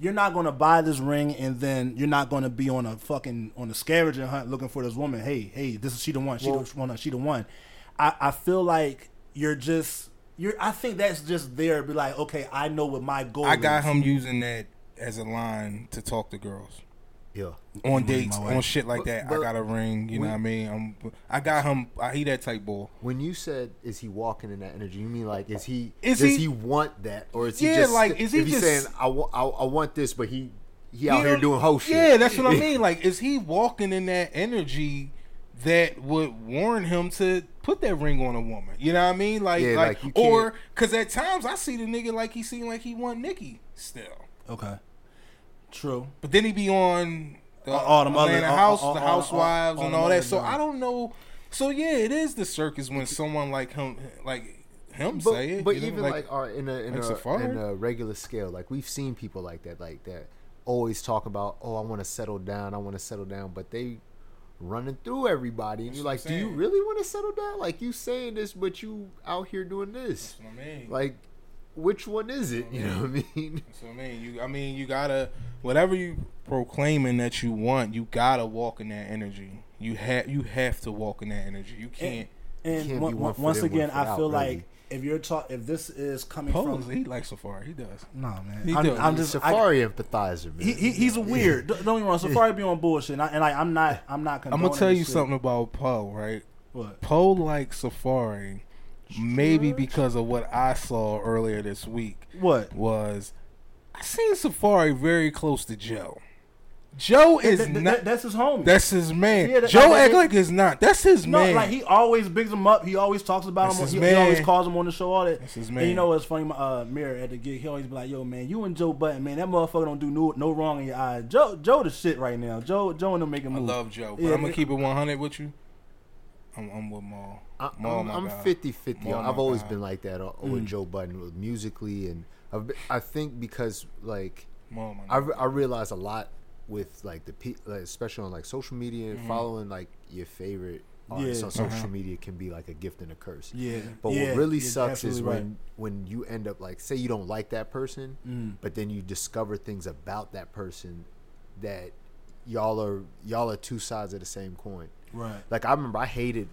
you're not going to buy this ring and then you're not going to be on a fucking on a scavenger hunt looking for this woman. Hey, hey, this is she the one. She Well- the one. She the one. I I feel like you're just you're. I think that's just there. to Be like, okay, I know what my goal. I got is. him using that as a line to talk to girls yeah on dates, on shit like But- that. but I got a ring. You know what I mean? I'm, I got him. I, he that type boy. when you said is he walking in that energy you mean like is he Is does he- he, want that or is he just like, is he if he's just- saying I, wa- I, I want this but he he out here doing whole shit Yeah, that's what I mean. Like, is he walking in that energy that would warn him to put that ring on a woman? You know what I mean? Like, Yeah, like, like, or because at times I see the nigga like he seem like he want Nicki still, Okay. True. but then he be on the, All- all them other- Atlanta all- House, all- the Housewives, all- all and all other that. So joints. I don't know. So yeah, it is the circus when someone like him, like him, but, say it. but you know, even like, all right, in a in like a, Safaree? in a regular scale, like we've seen people like that, like that always talk about, oh, I want to settle down, I want to settle down, but they running through everybody, and you're like, do you really want to settle down? Like you saying this, but you out here doing this, That's what I mean. like. Which one is it? You know what I mean? So I mean, you. I mean, you gotta whatever you proclaiming that you want. You gotta walk in that energy. You have you have to walk in that energy. You can't. And Can't one- one- one once in, again, I feel really. like if you're talk, if this is coming Pose. from, He likes Safaree. He does. no man, He I'm, do. I'm just I- Safaree empathizer, man. He, he he's a weird. Don't don't get me wrong. Safaree be on bullshit, and, I, and I, I'm not. I'm not. I'm gonna tell you shit. something about Poe. Right. What? Poe likes Safaree, maybe because of what I saw earlier this week. What? Was I seen Safaree very close to Joe. Joe is Th- th- not. th- that's his homie. that's his man. Yeah, that- Joe act like it's not. That's his no, man. like he always bigs him up. He always talks about That's him. He, he always calls him on the show. All that. That's his And you know what's funny? My uh, mirror at the gig, he always be like, "Yo, man, you and Joe Budden, man, that motherfucker don't do no, no wrong in your eyes. Joe, Joe, the shit right now. Joe, Joe, and them making I love Joe, but Yeah, I'm gonna keep it 100 with you. I'm, I'm with Maul. I, Maul, I'm, my I'm guy. 50 50. Maul, I've always guy. been like that uh, Mm. with Joe Budden with musically, and I've been, I think because like money. I, I realize a lot with like the pe- like, especially on like social media Mm-hmm. and following like your favorite artists Yeah. on social Uh-huh. media can be like a gift and a curse. Yeah, But yeah, what really sucks is absolutely when when you end up like say you don't like that person, Mm. but then you discover things about that person that y'all are y'all are two sides of the same coin. Right. Like I remember I hated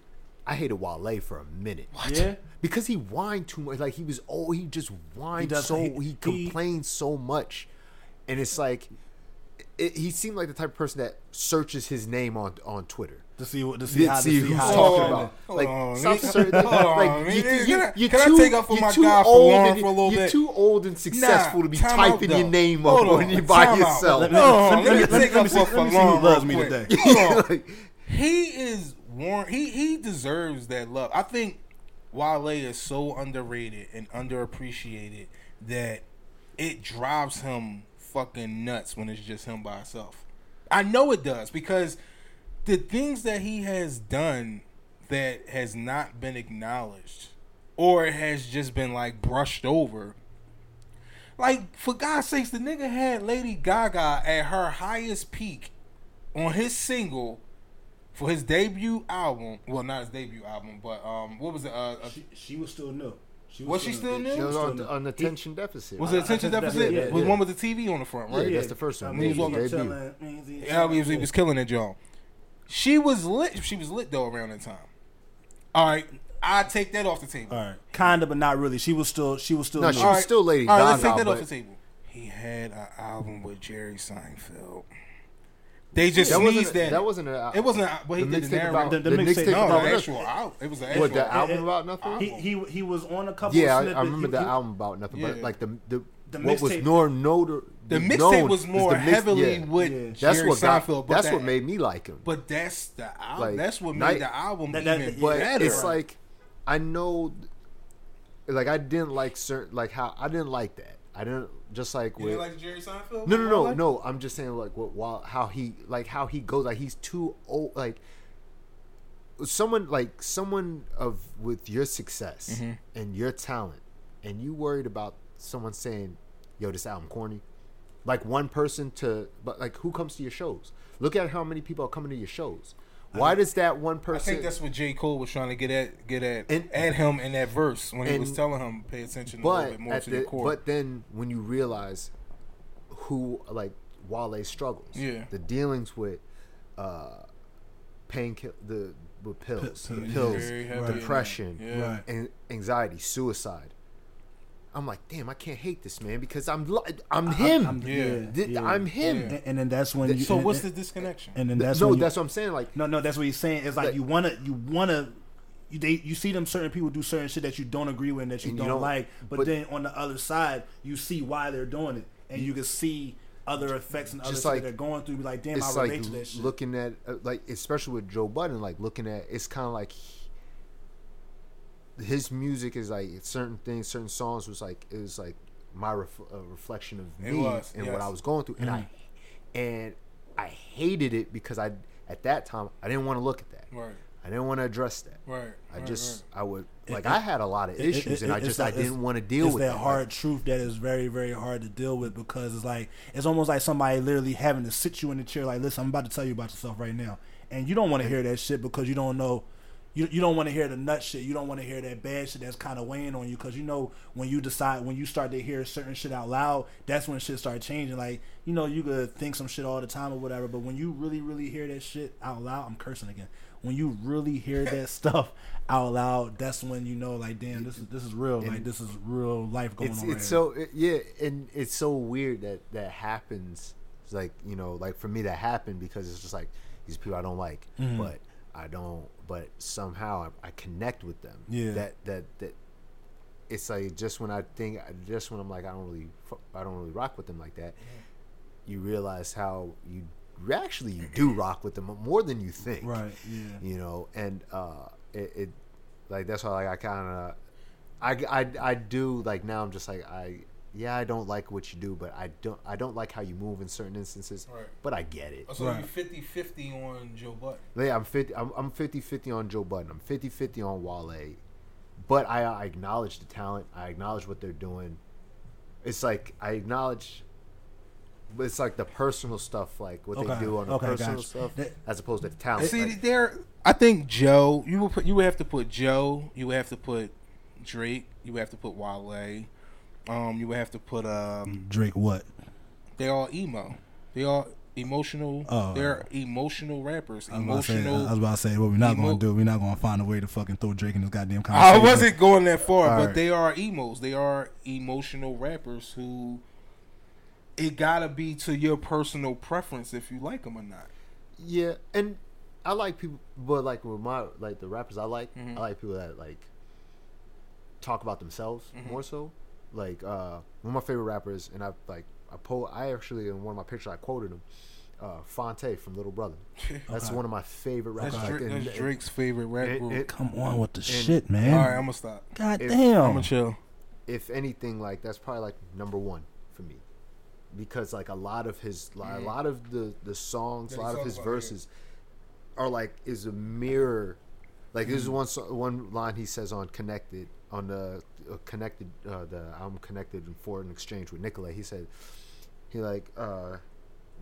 I hated Wale for a minute. Yeah, Because he whined too much. Like he was oh he just whined does- so he- he, he- complained so much. And it's like it, he seemed like the type of person that searches his name on on Twitter. to see what to see See, how to see see who's how talking it's about. Hold Like, on, stop me- searching- hold like, me- you, can you, I- you're can I too, take up for you're my guy for old and- for a little You're bit? too old and successful Nah, to be time out, typing your though. name up Hold when you're by time out. yourself. Let me- Hold on, let me- let me let me- let me see- let me see who loves me today. Hold on. He is warm. He he deserves that love. I think Wale is so underrated and underappreciated that it drives him fucking nuts when it's just him by himself. I know it does because the things that he has done that has not been acknowledged or has just been like brushed over. Like for God's sakes, the nigga had Lady Gaga at her highest peak on his single for his debut album. Well, not his debut album, but um, what was it? Uh, uh, She, she was still new. She Was she still new? It was on, new. on attention deficit. was it attention I- I- deficit? yeah, was yeah. one with the TV on the front, Yeah, right? that's the first one. He was walking- Debut. Yeah, he was, he was killing it, John. She was lit. She was lit though around that time. All right, I take that off the table. All right, kinda, but not really. She was still. She was still. No, new. she was right. still Lady All right, let's take that off the table. He had an album with Jerry Seinfeld. They just That sneezed wasn't. that. That wasn't a. Uh, it wasn't. a- Well, he the did the mixtape about. The- the, the mixtape mixtape No, about the actual album. It was the actual. What the album album about nothing? He, he he was on a couple. Yeah, snippets. I, I remember He- the he- album about nothing, but like the the, The what was mixtape- more noted. The mixtape was more mix- heavily yeah. with Yeah. That's Jerry what got. Seinfeld. but That's that- what made me like him. But that's the album. Like, that's what made Night- the album That- that- even yeah, but better. it's like I know, like I didn't like certain like how I didn't like that. I didn't just like you with like Jerry Seinfeld. no no no Wale? no. I'm just saying like what while how he like how he goes like he's too old like someone like someone of with your success Mm-hmm. and your talent and you worried about someone saying yo this album corny like one person to but like who comes to your shows look at how many people are coming to your shows why does that one person? I think that's what J Cole was trying to get at get at And- at him in that verse when he was telling him pay attention a little bit more at to the, the core. but then when you realize who like Wale struggles, Yeah. the dealings with uh, pain, kill, the with pills, Pill- pills, Very heavy in depression, that. Yeah. And anxiety, suicide. I'm like, damn, I can't hate this man because I'm li- I'm him. I'm, Yeah. yeah, Th- yeah. I'm him. Yeah. And, and then that's when. You, so and, what's the disconnection? and then that's no, when you, that's what I'm saying. Like, No, no, that's what he's saying. It's like Like- you wanna, you wanna, you they, you see them certain people do certain shit that you don't agree with and that you, And don't, don't- like, but, but- then on the other side, you see why they're doing it, and you can see other effects and other Just shit like- that they're going through. Be like, damn, I it's relate like to that shit. looking at uh, like especially with Joe Budden, like looking at it's kind of like he- his music is like certain things, certain songs was like it was like my ref, a reflection of me was, and what. I was going through, and I mm-hmm. and I hated it because I at that time I didn't want to look at that. right, I didn't want to address that. right. I right, just right. I would like it- I had a lot of It- it- issues, it- and I just that- I didn't want to deal it's with that that. hard truth that is very, very hard to deal with because it's like it's almost like somebody literally having to sit you in the chair, like, listen, I'm about to tell you about yourself right now, and you don't want to hear that shit because you don't know. You, you don't want to hear the nut shit. You don't want to hear that bad shit that's kind of weighing on you because you know when you decide when you start to hear certain shit out loud, that's when shit start changing. Like you know you could think some shit all the time or whatever, but when you really really hear that shit out loud, I'm cursing again. When you really hear that stuff out loud, that's when you know like damn this is this is real. Like this is real life going it's on. it's right so it, yeah, and it's so weird that that happens. It's like you know, like for me that happened because it's just like these people I don't like, Mm-hmm. but I don't. But somehow I, I connect with them. Yeah. That that that. It's like just when I think, just when I'm like I don't really, I don't really rock with them like that. You realize how you actually you do rock with them more than you think Right. Yeah. you know and uh it, it like that's why like i kind of I, I i do like now i'm just like i yeah i don't like what you do but i don't i don't like how you move in certain instances Right. but i get it Oh, so Right. you 50 50 on Joe Budden. yeah i'm 50 i'm, I'm 50 50 on joe budden i'm 50 50 on wale but I, I acknowledge the talent i acknowledge what they're doing it's like i acknowledge but it's like the personal stuff, like what Okay, they do on the okay, personal gotcha. stuff, That- as opposed to the talent. See, Like, there. I think Joe. You would put. You would have to put Joe. You would have to put Drake. You would have to put Wale. Um, you would have to put um. Drake, what? They all emo. They all emotional. Oh. They're emotional rappers. I was, about to say, Emotional. I was about to say what we're not emo- going to do. We're not going to find a way to fucking throw Drake in this goddamn I wasn't going that far, All but right. they are emos. They are emotional rappers who. It gotta be to your personal preference if you like them or not. yeah, and I like people, but like with my like the rappers I like, Mm-hmm. I like people that like talk about themselves Mm-hmm. more so. Like uh, one of my favorite rappers, and I like I po I actually in one of my pictures I quoted him, uh, Phonte from Little Brother. That's Okay. one of my favorite That's, rappers. Drake, Like, and- that's Drake's favorite rap and- group. Come on with the shit, man. All right, I'm gonna stop. God if- I'm gonna chill. if anything, like that's probably like number one for me, because like a lot of his, like, a lot of the the songs, That a lot of his yeah. verses are like is a mirror. Like this is one one line he says on "Connected" on the uh, "Connected" uh, the album "Connected" and Foreign Exchange with Nicolay. He said he like uh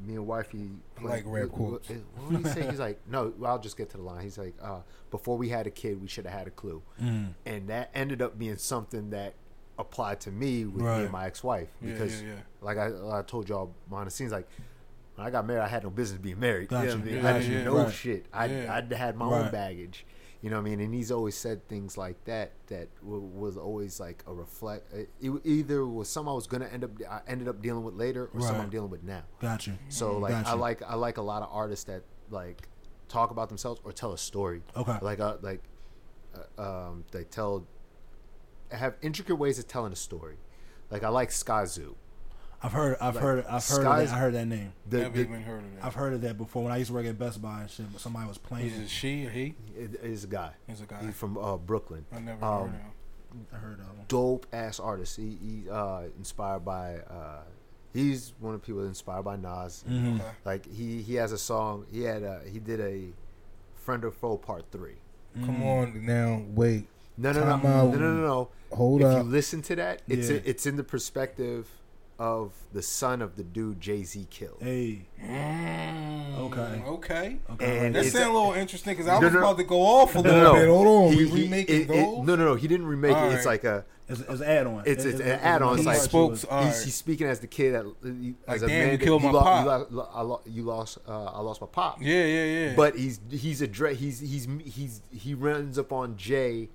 me and wifey like rap quotes. What did he say? He's like, no, I'll just get to the line. He's like, uh, before we had a kid, we should have had a clue, Mm. and that ended up being something that applied to me with me and my ex-wife because, yeah, yeah. like I, I told y'all behind the scenes, like when I got married, I had no business being married. You know I mean? Yeah, I didn't yeah. know Right. shit. I Yeah. I had my Right. own baggage. You know what I mean? And he's always said things like that that w- was always like a reflect. It, it either was something I was gonna end up I ended up dealing with later, or something Right. I'm dealing with now. Gotcha. So like I like I like a lot of artists that like talk about themselves or tell a story. Okay. Like uh, like uh, um they tell have intricate ways of telling a story. Like I like Skyzoo. I've heard. I've like, heard. I've heard. Of Skies- that, I heard that name. The, Never the, even heard of that. I've heard of that before when I used to work at Best Buy and shit. But somebody was playing. Is it. it she or he? it is a guy. He's a guy. He's from uh, Brooklyn. I never Um, heard of him. I heard of him. Dope ass artist. He, he uh, inspired by. Uh, he's one of the people inspired by Nas. Mhm. Okay. Like he he has a song. He had a, he did a friend or foe part three. Come on now, wait. No, no, no, no, no, no, no, no. Hold if up. you listen to that, it's Yeah. it's in the perspective of the son of the dude Jay Z killed. Hey. Mm, Okay. Okay. Okay. And That it's- sounds a little interesting because I No, was no, no. about to go off a No, little no, no. bit. Hold on, He- we he- remaking it- it- no, no, no. He didn't remake it. It's Alright. like a. It's, it's an add-on. It's- It- it's an it- add-on. He like- spoke. He's, All right. he's speaking as the kid that Like, as a damn, man you that killed my lo- pop. You, lo- lo- I lo- you lost. Uh, I lost my pop. Yeah, yeah, yeah. But he's he's a dre- he's he's he's he runs up on Jay,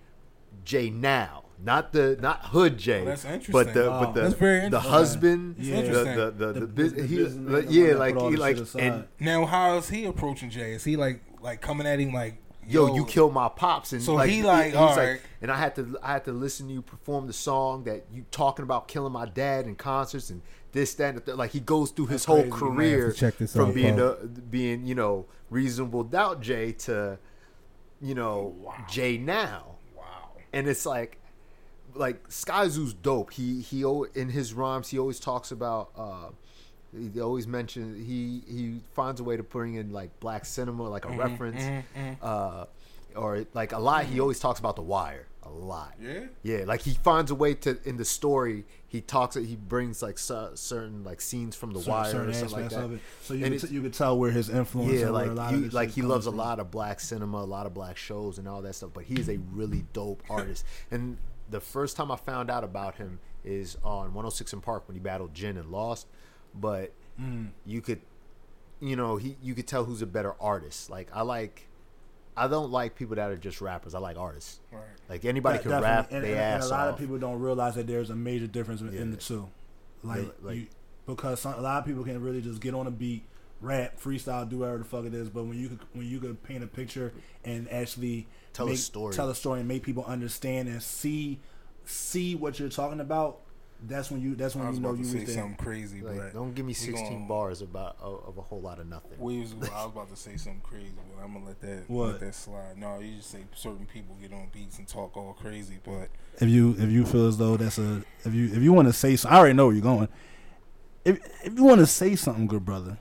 Jay now, not the not Hood Jay, Oh, that's but the Wow. but the That's very the husband, It's the the the, the, The- he, businessman yeah, like he like shit and now, how is he approaching Jay? Is he like like coming at him like, yo, you killed my pops, and So like, he like, he's alright. and I had to I had to listen to you perform the song that you talking about killing my dad in concerts and this that and the like he goes through his That's whole crazy. You might have career check this from out, being a, being you know reasonable doubt Jay to you know Jay now. wow. and it's like like Skyzoo's dope. He he in his rhymes he always talks about uh he always mentions he he finds a way to bring in like black cinema like a Mm-hmm, reference uh or like a lot he always talks about the wire a lot Yeah. yeah like he finds a way to in the story he talks he brings like cer- certain like scenes from the certain, wire certain or something like that of it. So you And could, t- you could tell where his influence. yeah, and like a lot he, of this like he comes loves a lot of black cinema, a lot of black shows, and all that stuff. But he is a really dope artist. And the first time I found out about him is on 106 in Park when he battled Jin and lost. But Mm. you could, you know, he you could tell who's a better artist. Like I like, I don't like people that are just rappers. I like artists. Right. Like anybody De- can definitely. rap, and, they and, and a lot off. of people don't realize that there's a major difference in the two. Like, Yeah, like- you, because some, a lot of people can really just get on a beat, rap, freestyle, do whatever the fuck it is. But when you could, when you could paint a picture and actually Tell a story. tell a story, and make people understand and see see what you're talking about, that's when you that's I when was you know about you to say reach that. something crazy, Like, but don't give me we 16 gon- bars about of, of a whole lot of nothing. We was, I was about to say something crazy, but I'm gonna let that What? let that slide. No, you just say certain people get on beats and talk all crazy, but if you if you feel as though that's a if you if you want to say so, I already know where you're going. If if you want to say something, good brother,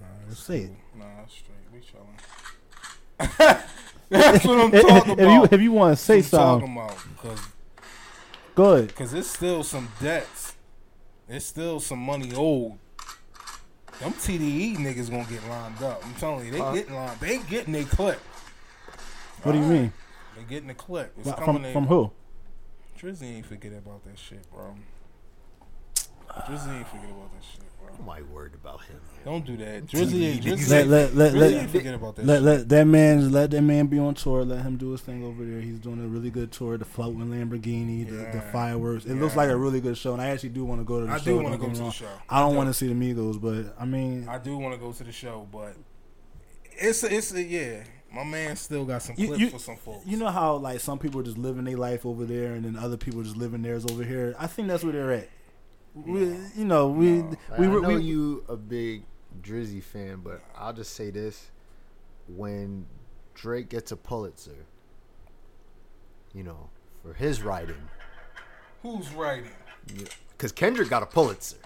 nah, it's Say it. cool. Nah, straight. We chilling. That's what I'm talking if you if you want to say That's what I'm something, talking about because good. Cause it's still some debts. It's still some money owed. Them TDE niggas gonna get lined up. I'm telling you, they uh, getting lined. They getting their clip. What do you mean? They getting the clip. It's Wha- coming From from who? Drizzy ain't forget about that shit, bro. Drizzy ain't forget about that shit, bro. I'm like worried about him. Don't do that. Drizzy ain't Drizzy, Let let let Drizzy let, ain't forget about that let, let that man let that man be on tour. Let him do his thing over there. He's doing a really good tour. The floating Lamborghini, the, the fireworks. It looks like a really good show, and I actually do want to go to the I show. do don't want to go to the show. I don't do. want to see the Migos, but I mean, I do want to go to the show, but it's a, it's a, yeah. My man still got some You- clips you- for some folks. you know how like some people are just living their life over there, and then other people are just living theirs over here. I think that's where they're at. We, you know, we Like, we I were know we, you a big Drizzy fan, but I'll just say this: when Drake gets a Pulitzer, you know, for his writing, Who's writing? because Kendrick got a Pulitzer.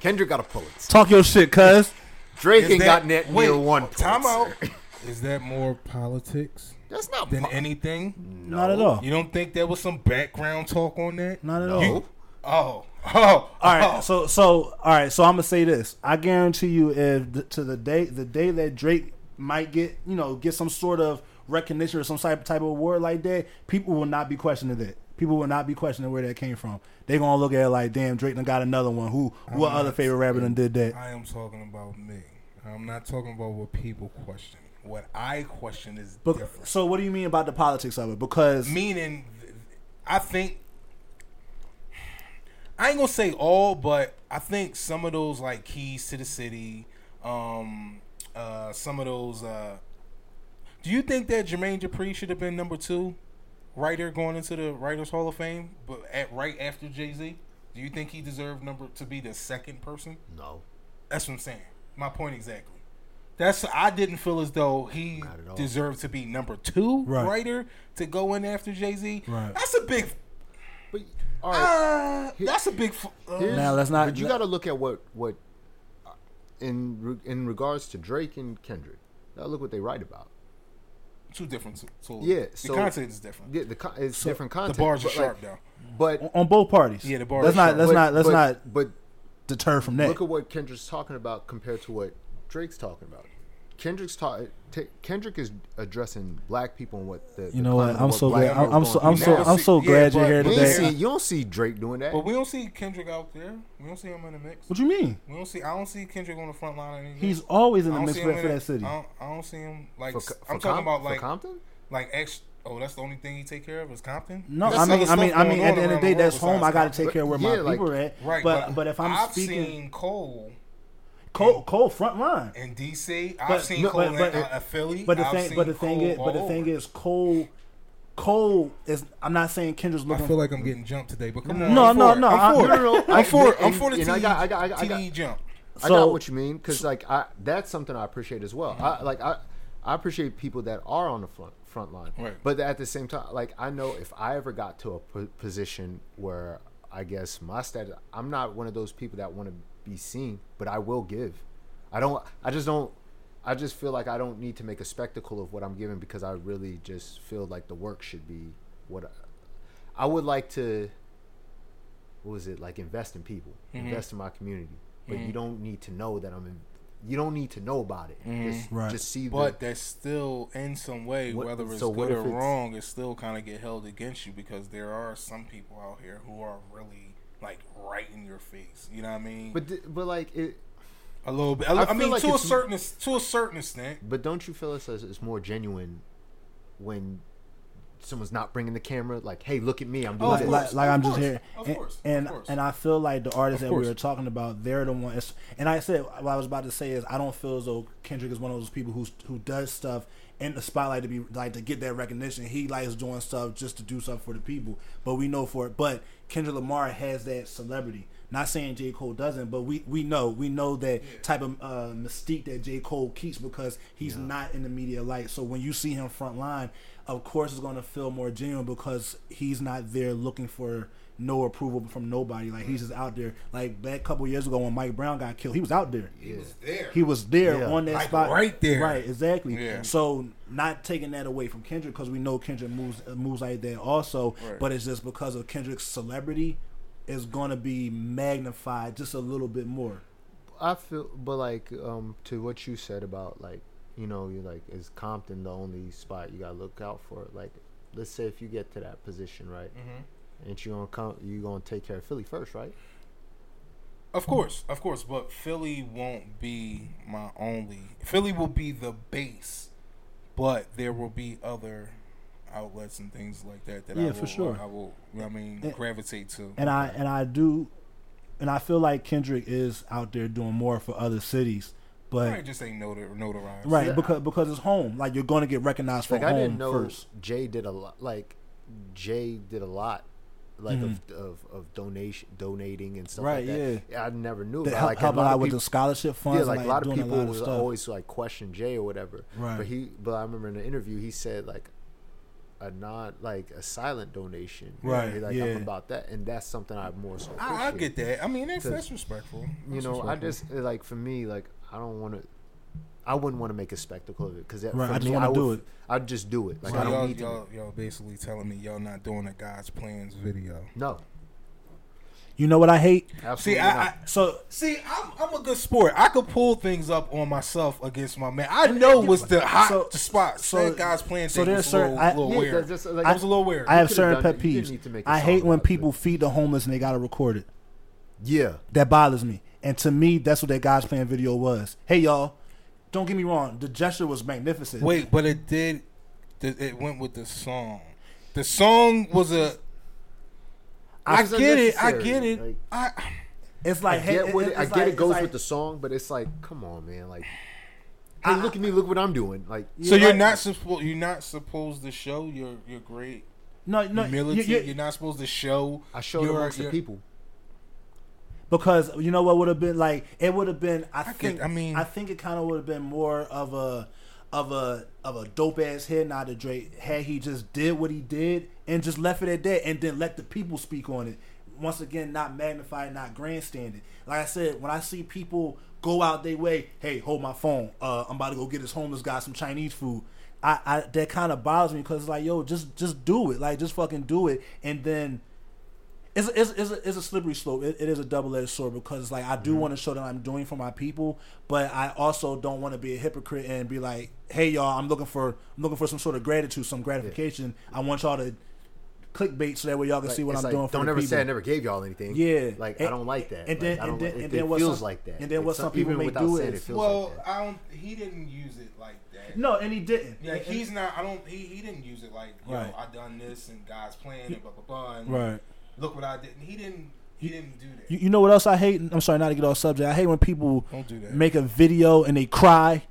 Kendrick got a Pulitzer. talk your shit, cuz. Drake Is ain't that- got net wait, near one Pulitzer. Time out. Is that more politics That's not than po- anything? Not at all. You don't think there was some background talk on that? Not at No. all. You- oh, oh, All right, oh. so so all right, so I'm gonna say this. I guarantee you, if to the day the day that Drake might get you know get some sort of recognition or some type type of award like that, people will not be questioning that. People will not be questioning where that came from. They're gonna look at it like, damn, Drake done got another one. Who what other favorite rapper done did that? I am talking about me. I'm not talking about what people question. What I question is But, different. so what do you mean about the politics of it? Because Meaning, I think I ain't gonna say all, but I think some of those like keys to the city, um, uh, some of those. Uh, do you think that Jermaine Dupri should have been number two writer going into the Writers Hall of Fame, but at right after Jay Z? Do you think he deserved number to be the second person? no. That's what I'm saying. My point exactly. That's I didn't feel as though he Not at all. deserved to be number two Right. writer to go in after Jay Z. Right. That's a big. But all right, Uh, that's a big. f- Uh, Now, let's not- But you got to look at what what uh, in in regards to Drake and Kendrick. You gotta look what they write about. two different t- tools. Yeah, the so- content is different. Yeah, the con- it's different content. the bars are but, like, sharp though. But on both parties. Yeah, the bars Let's not let's but- not let's but- not But deter from that. look at what Kendrick's talking about compared to what Drake's talking about. Kendrick's ta- t- Kendrick is addressing black people and what the You know what? I'm so glad. I'm, I'm so I'm so. I'm so Yeah, glad you're but here You, today. see, you don't see Drake doing that. But we don't see Kendrick out there. We don't see him in the mix. What do you mean? We don't see. I don't see Kendrick on the front line. Or anything. He's always in the mix for, him for that city. I don't, I don't see him like. for, for, I'm Com- talking about like Compton. like ex. Oh, that's the only thing he take care of is Compton. No, There's I mean, I mean, I mean, at the end of the day, that's home. I got to take care of where my people are at. Right, but but if I'm I've speaking, seen Cole Cole, Cole front line. in DC. I've But- seen no, Cole but- but- in uh, Philly. But the I've thing, but the thing Cole is, but the all thing is, Cole, Cole is. I'm not saying Kendrick's looking I feel like I'm getting jumped today, but come on. No, no, no, I'm for no, no, no, I'm for. I'm for the and I got- I got- I got- I got- TDE jump. I got what you mean because like I that's something I appreciate as well. I like I I appreciate people that are on the front front line. Right. But at the same time, like I know if I ever got to a position where I guess my status, I'm not one of those people that want to be seen, but I will give. I don't. I just don't. I just feel like I don't need to make a spectacle of what I'm giving because I really just feel like the work should be what I, I would like to. What was it like? Invest in people, Mm-hmm. invest in my community, but you don't need to know that I'm. In, you don't need to know about it. Just, Right. just see. Mm-hmm. But the, that's still, in some way, What- whether it's so good or it's- wrong, it still kind of get held against you because there are some people out here who are really like right in your face. You know what I mean? but th- but like it. a little bit. I, I I mean, like to a certain to a certain extent. But don't you feel it's, it's more genuine when someone's not bringing the camera? Like, hey, look at me, I'm doing Oh, this. like, like I'm just here, of and course, of and, course. and I feel like the artists that we were talking about, they're the ones. And I said what I was about to say is I don't feel as though Kendrick is one of those people who who does stuff in the spotlight to be like to get that recognition. He likes doing stuff just to do stuff for the people, but we know for it. But Kendrick Lamar has that celebrity. Not saying J Cole doesn't, but we we know we know that type of uh, mystique that J Cole keeps because he's not in the media light. So when you see him front line, of course it's going to feel more genuine because he's not there looking for no approval from nobody. Like he's just out there. Like back a couple years ago when Mike Brown got killed, he was out there. He was there. He was there Yeah. on that Like, spot, right there. Right, exactly. Yeah. So not taking that away from Kendrick because we know Kendrick moves uh, moves like that also, Right. but it's just because of Kendrick's celebrity is going to be magnified just a little bit more. I feel, but like um, to what you said about like you know, you like is Compton the only spot you gotta look out for? Like, let's say if you get to that position, right? Mm-hmm. And you gonna come, you gonna take care of Philly first, right? Of course, of course, but Philly won't be my only. Philly will be the base, but there will be other outlets and things like that that I Yeah, will, for sure. I will, I mean, And- gravitate to. and I and I do, and I feel like Kendrick is out there doing more for other cities, but Right, just ain't notar- notarized. right Yeah. because because it's home. Like you're going to get recognized for Like I didn't know first. Jay did a lot. Like Jay did a lot, like of, of of donation, donating and stuff Mm-hmm. Right, like that. Yeah, I never knew. That about, help, like, helping out of with people- the scholarship funds. Yeah, like and, a lot of people of was stuff. always like question Jay or whatever. Right. But he, but I remember in the interview he said like a not like a silent donation. Right, Like yeah. I'm about that, and that's something I more so. I, I get that. I mean, that's that's respectful. You That's know, I just like for me, like I don't want to. I wouldn't want to make a spectacle of it because Right, for I just wanna do it. I'd just do it. Like So I don't y'all, need y'all, y'all basically telling me y'all not doing a God's plans video. No, You know what I hate? absolutely See, I. I So see, I'm, I'm a good sport. I could pull things up on myself against my man. I know what's the hot So- spot. so- So that God's plan so there's was a certain- little, I- little Yeah, weird. just, like, That was a little weird. I have could've certain pet it. You didn't peeves. need to make a I song hate when about it. people feed the homeless and they gotta record it. yeah, That bothers me. And to me, that's what that God's Plan video was. Hey y'all, don't get me wrong. The gesture was magnificent. Wait, but it did. It went with the song. The song was a. I get it. I get it. Like, I. it's like hey, get what it, it's I like- get it goes like- with the song, but it's like, come on, man. Like, hey, look at me, look what I'm doing. Like, So Yeah, you're like- not supposed. You're not supposed to show your your great no no humility. you- you- You, are not supposed to show. I show your, amongst the your- people. Because you know what would have been like it would have been I, get- think I mean- I think it kind of would have been more of a of a of a dope ass head nod to Drake had he just did what he did and just left it at that and then let the people speak on it. Once again, not magnified, not grandstanding. Like I said, when I see people go out their way, hey, hold my phone. Uh, I'm about to go get this homeless guy some Chinese food. I, I that kind of bothers me because it's like, yo, just just do it. Like, just fucking do it, and then it's it's, it's, a, it's a slippery slope. It, it is a double edged sword because like I do Mm-hmm. want to show that I'm doing for my people, but I also don't want to be a hypocrite and be like, hey y'all, I'm looking for I'm looking for some sort of gratitude, some gratification. I want y'all to clickbait so that way y'all can Like, see what I'm like, doing for don't ever people. say I never gave y'all anything. Yeah, like And- I don't like that. And then I don't and then, like, and it, then it what feels some, like that. And then what some people may without do saying it is feels Well, like that. I don't. He didn't use it like that. no, and he didn't. Like And- he's not. I don't. He, he didn't use it like yo. Right. I done this and God's plan and blah blah blah. And right. Look what I did. He didn't. He didn't do that. You, you know what else I hate? I'm sorry, not to get off subject. I hate when people Don't do that. make a video and they cry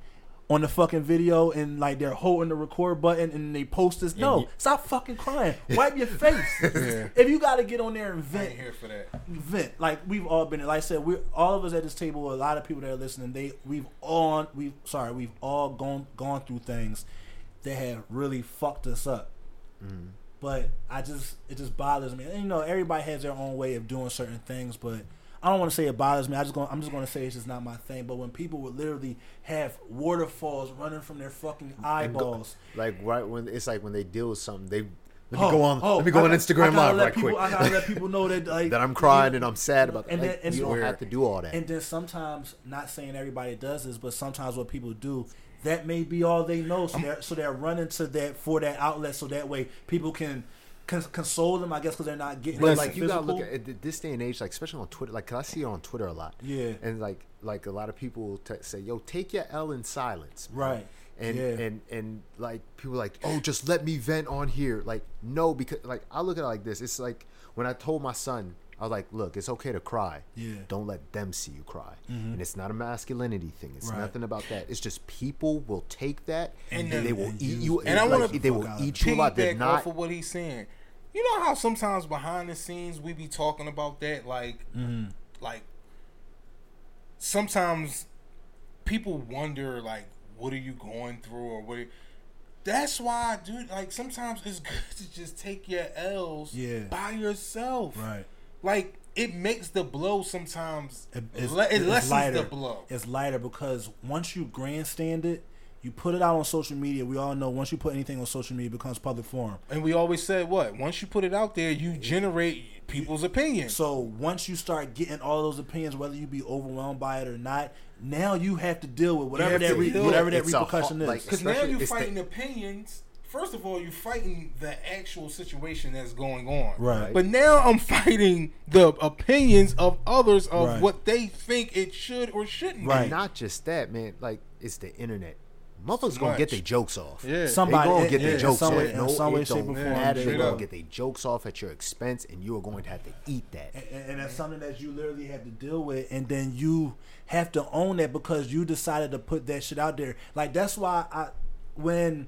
on the fucking video and like they're holding the record button and they post this. No, you- stop fucking crying. Wipe your face. Yeah. If you got to get on there and I vent, ain't here for that. vent. Like we've all been. Like I said, we're all of us at this table. A lot of people that are listening. They we've all we've sorry we've all gone gone through things that have really fucked us up. Mm-hmm. But I just it just bothers me. And, you know, everybody has their own way of doing certain things, but I don't want to say it bothers me. I just going I'm just going to say it's just not my thing. But when people would literally have waterfalls running from their fucking eyeballs. like right when it's like when they deal with something, they let me Oh, go on. oh, let me go on Instagram live right people, quick. I gotta let people know that like that I'm crying and I'm sad about that. And Like, then- and you so- don't have to do all that. And then sometimes, not saying everybody does this, but sometimes what people do, that may be all they know. So they're so they're running to that for that outlet, so that way people can cons- console them. I guess because they're not getting But like you gotta look at this day and age, like especially on Twitter. Like 'cause I see it on Twitter a lot. Yeah. And like like a lot of people t- say, "Yo, take your L in silence." man." Right. And Yeah. and and like people are like, "Oh, just let me vent on here." Like no, because like I look at it like this. It's like when I told my son, I was like, "Look, it's okay to cry. Yeah. Mm-hmm. Don't let them see you cry." And it's not a masculinity thing. It's Right. nothing about that. It's just people will take that and, And they will and eat you. and I like, wanna they will fuck out of eat you alive. They're not off of what he's saying. You know how sometimes behind the scenes we be talking about that, like, Mm-hmm. like sometimes people wonder, like, what are you going through, or what? That's why, dude. Like sometimes it's good to just take your L's Yeah. by yourself. Right. Like it makes the blow sometimes. It- It, le- it it's lessens lighter. the blow. It's lighter because once you grandstand it, you You put it out on social media. We all know once you put anything on social media, it becomes public forum. And we always said what? Once you put it out there, you generate people's opinions. So once you start getting all those opinions, whether you be overwhelmed by it or not, now you have to deal with whatever that re- whatever that It's a repercussion ho- is. like- Because now you're it's the- fighting opinions. First of all, you're fighting the actual situation that's going on. Right. But now I'm fighting the opinions of others of Right. what they think it should or shouldn't Right. And not just that, man. Like it's the internet. Motherfuckers gonna get their jokes off. Yeah. Somebody- they gonna get yeah, their in jokes some off. way- in no, some way, it shape, don't or form. matter. They Straight gonna get their jokes off at your expense, and you are going to have to eat that. and, and that's something that you literally have to deal with and then you have to own that because you decided to put that shit out there like that's why i when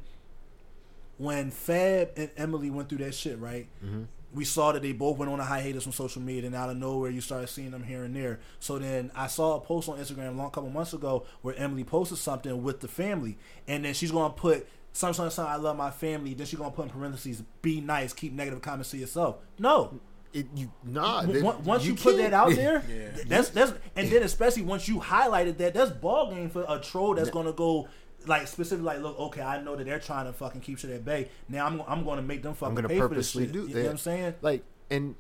when fab and emily went through that shit right mm-hmm. we saw that they both went on a hiatus from social media and out of nowhere you started seeing them here and there so then i saw a post on instagram a long couple months ago where emily posted something with the family and then she's gonna put something, something, something, I love my family. Then she's gonna put in parentheses, be nice, keep negative comments to yourself. No, It, you nah. That- on- once you, put that out there, Yeah. that's that's and then especially once you highlighted that, that's ball game for a troll that's gonna go like specifically like, look, okay, I know that they're trying to fucking keep shit at bay. Now I'm I'm gonna make them fucking I'm gonna pay purposely for this do shit. that. You know what I'm saying? Like and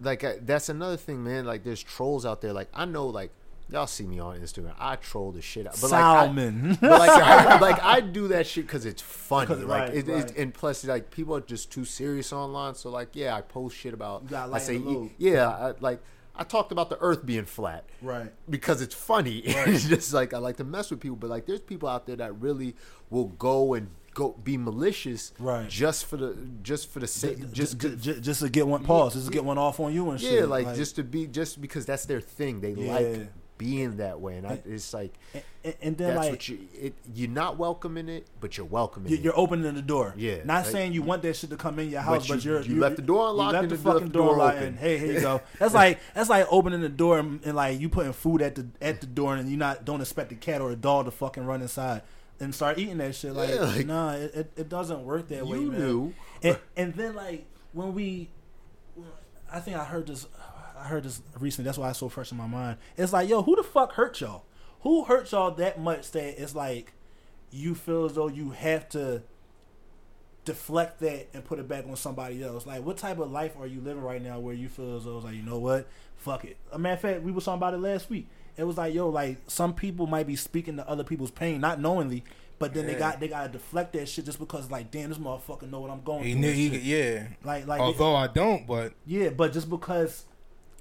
like I, that's another thing, man. Like there's trolls out there. Like I know, like y'all see me on Instagram. I troll the shit out. But like, I, Salmon. but like, I, like I do that shit because it's funny. 'Cause- like right, it, right. It's, and plus, like people are just too serious online. So like, yeah, I post shit about. I say, yeah, I, like I talked about the Earth being flat. Right. Because it's funny. it's just like I like to mess with people, but like there's people out there that really will go and go be malicious. Right. Just for the just for the sake just just, just, just to get one pause, just to get one off on you and yeah, shit. like, just to be just because that's their thing. They Yeah. like being that way, and I, it's like and, and then that's like what you. It, you're not welcoming it, but you're welcoming you- it. you're opening the door. Yeah, Not like- saying you want that shit to come in your house, But but, you- you're you left the door unlocked You left and the fucking door door open. and hey, here you go. That's like that's like opening the door and, and like you putting food at the at the door and you not don't expect a cat or a dog to fucking run inside and start eating that shit. Like, Yeah, like- nah, it, it, it doesn't work that way, man. knew. And, and then like when we, I think I heard this. I heard this recently. That's why it's so fresh in my mind. It's like, yo, who the fuck hurt y'all? Who hurt y'all that much that it's like you feel as though you have to deflect that and put it back on somebody else? Like, what type of life are you living right now where you feel as though it's like, you know what, fuck it. A matter of fact, we were talking about it last week. It was like, yo, like some people might be speaking to other people's pain, not knowingly, but then they got they gotta deflect that shit just because like, damn, this motherfucker know what I'm going He through. knew he, yeah. Like, like Although I don't, but yeah, but just because,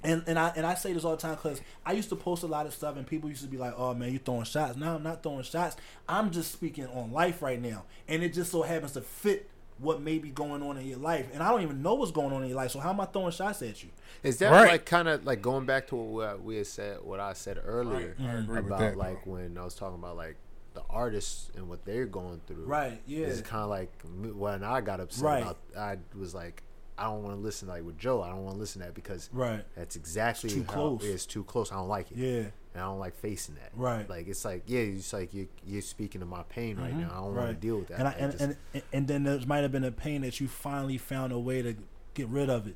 and and I and I say this all the time because I used to post a lot of stuff and people used to be like, "Oh man, you're throwing shots." Now I'm not throwing shots. I'm just speaking on life right now, and it just so happens to fit what may be going on in your life, and I don't even know what's going on in your life. So how am I throwing shots at you? Is that Right. like kind of like going back to what uh, we had said, what I said earlier Right. Mm-hmm. I agree with about that, like bro. when I was talking about like the artists and what they're going through. Right, yeah. It's kind of like when I got upset Right. about, I was like, I don't want to listen like with Joe. I don't want to listen to that because Right. that's exactly It's too how close. it's too close. I don't like it. Yeah. And I don't like facing that. Right. Like it's like yeah, it's like you you're speaking to my pain right now. I don't want Mm-hmm. To deal with that. And I, I and, just- and and then there might have been a pain that you finally found a way to get rid of it,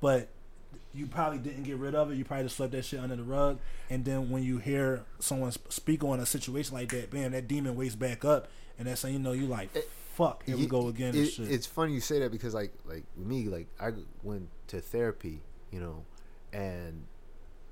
but you probably didn't get rid of it. You probably just swept that shit under the rug. And then when you hear someone speak on a situation like that, bam, that demon wakes back up, and that's how you know you like, fuck, here we go again. it- and shit. It's funny you say that because like like me like I went to therapy, you know, and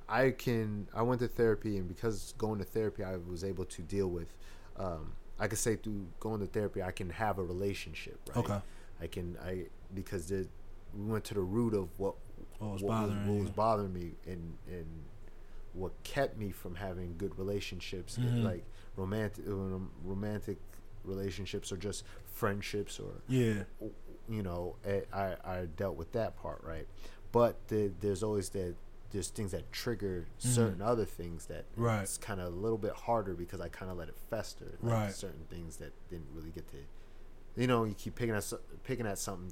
I can I went to therapy and because going to therapy I was able to deal with um I could say through going to therapy I can have a relationship, right? Okay. I can I because the, we went to the root of what What was what bothering what was bothering me and and what kept me from having good relationships Mm-hmm. like romantic romantic relationships or just friendships or yeah, you know eh, I, I dealt with that part right but the, there's always that there's things that trigger certain other things that Mm-hmm. Right. it's kind of a little bit harder because I kind of let it fester like Right. certain things that didn't really get to you know you keep picking at picking at something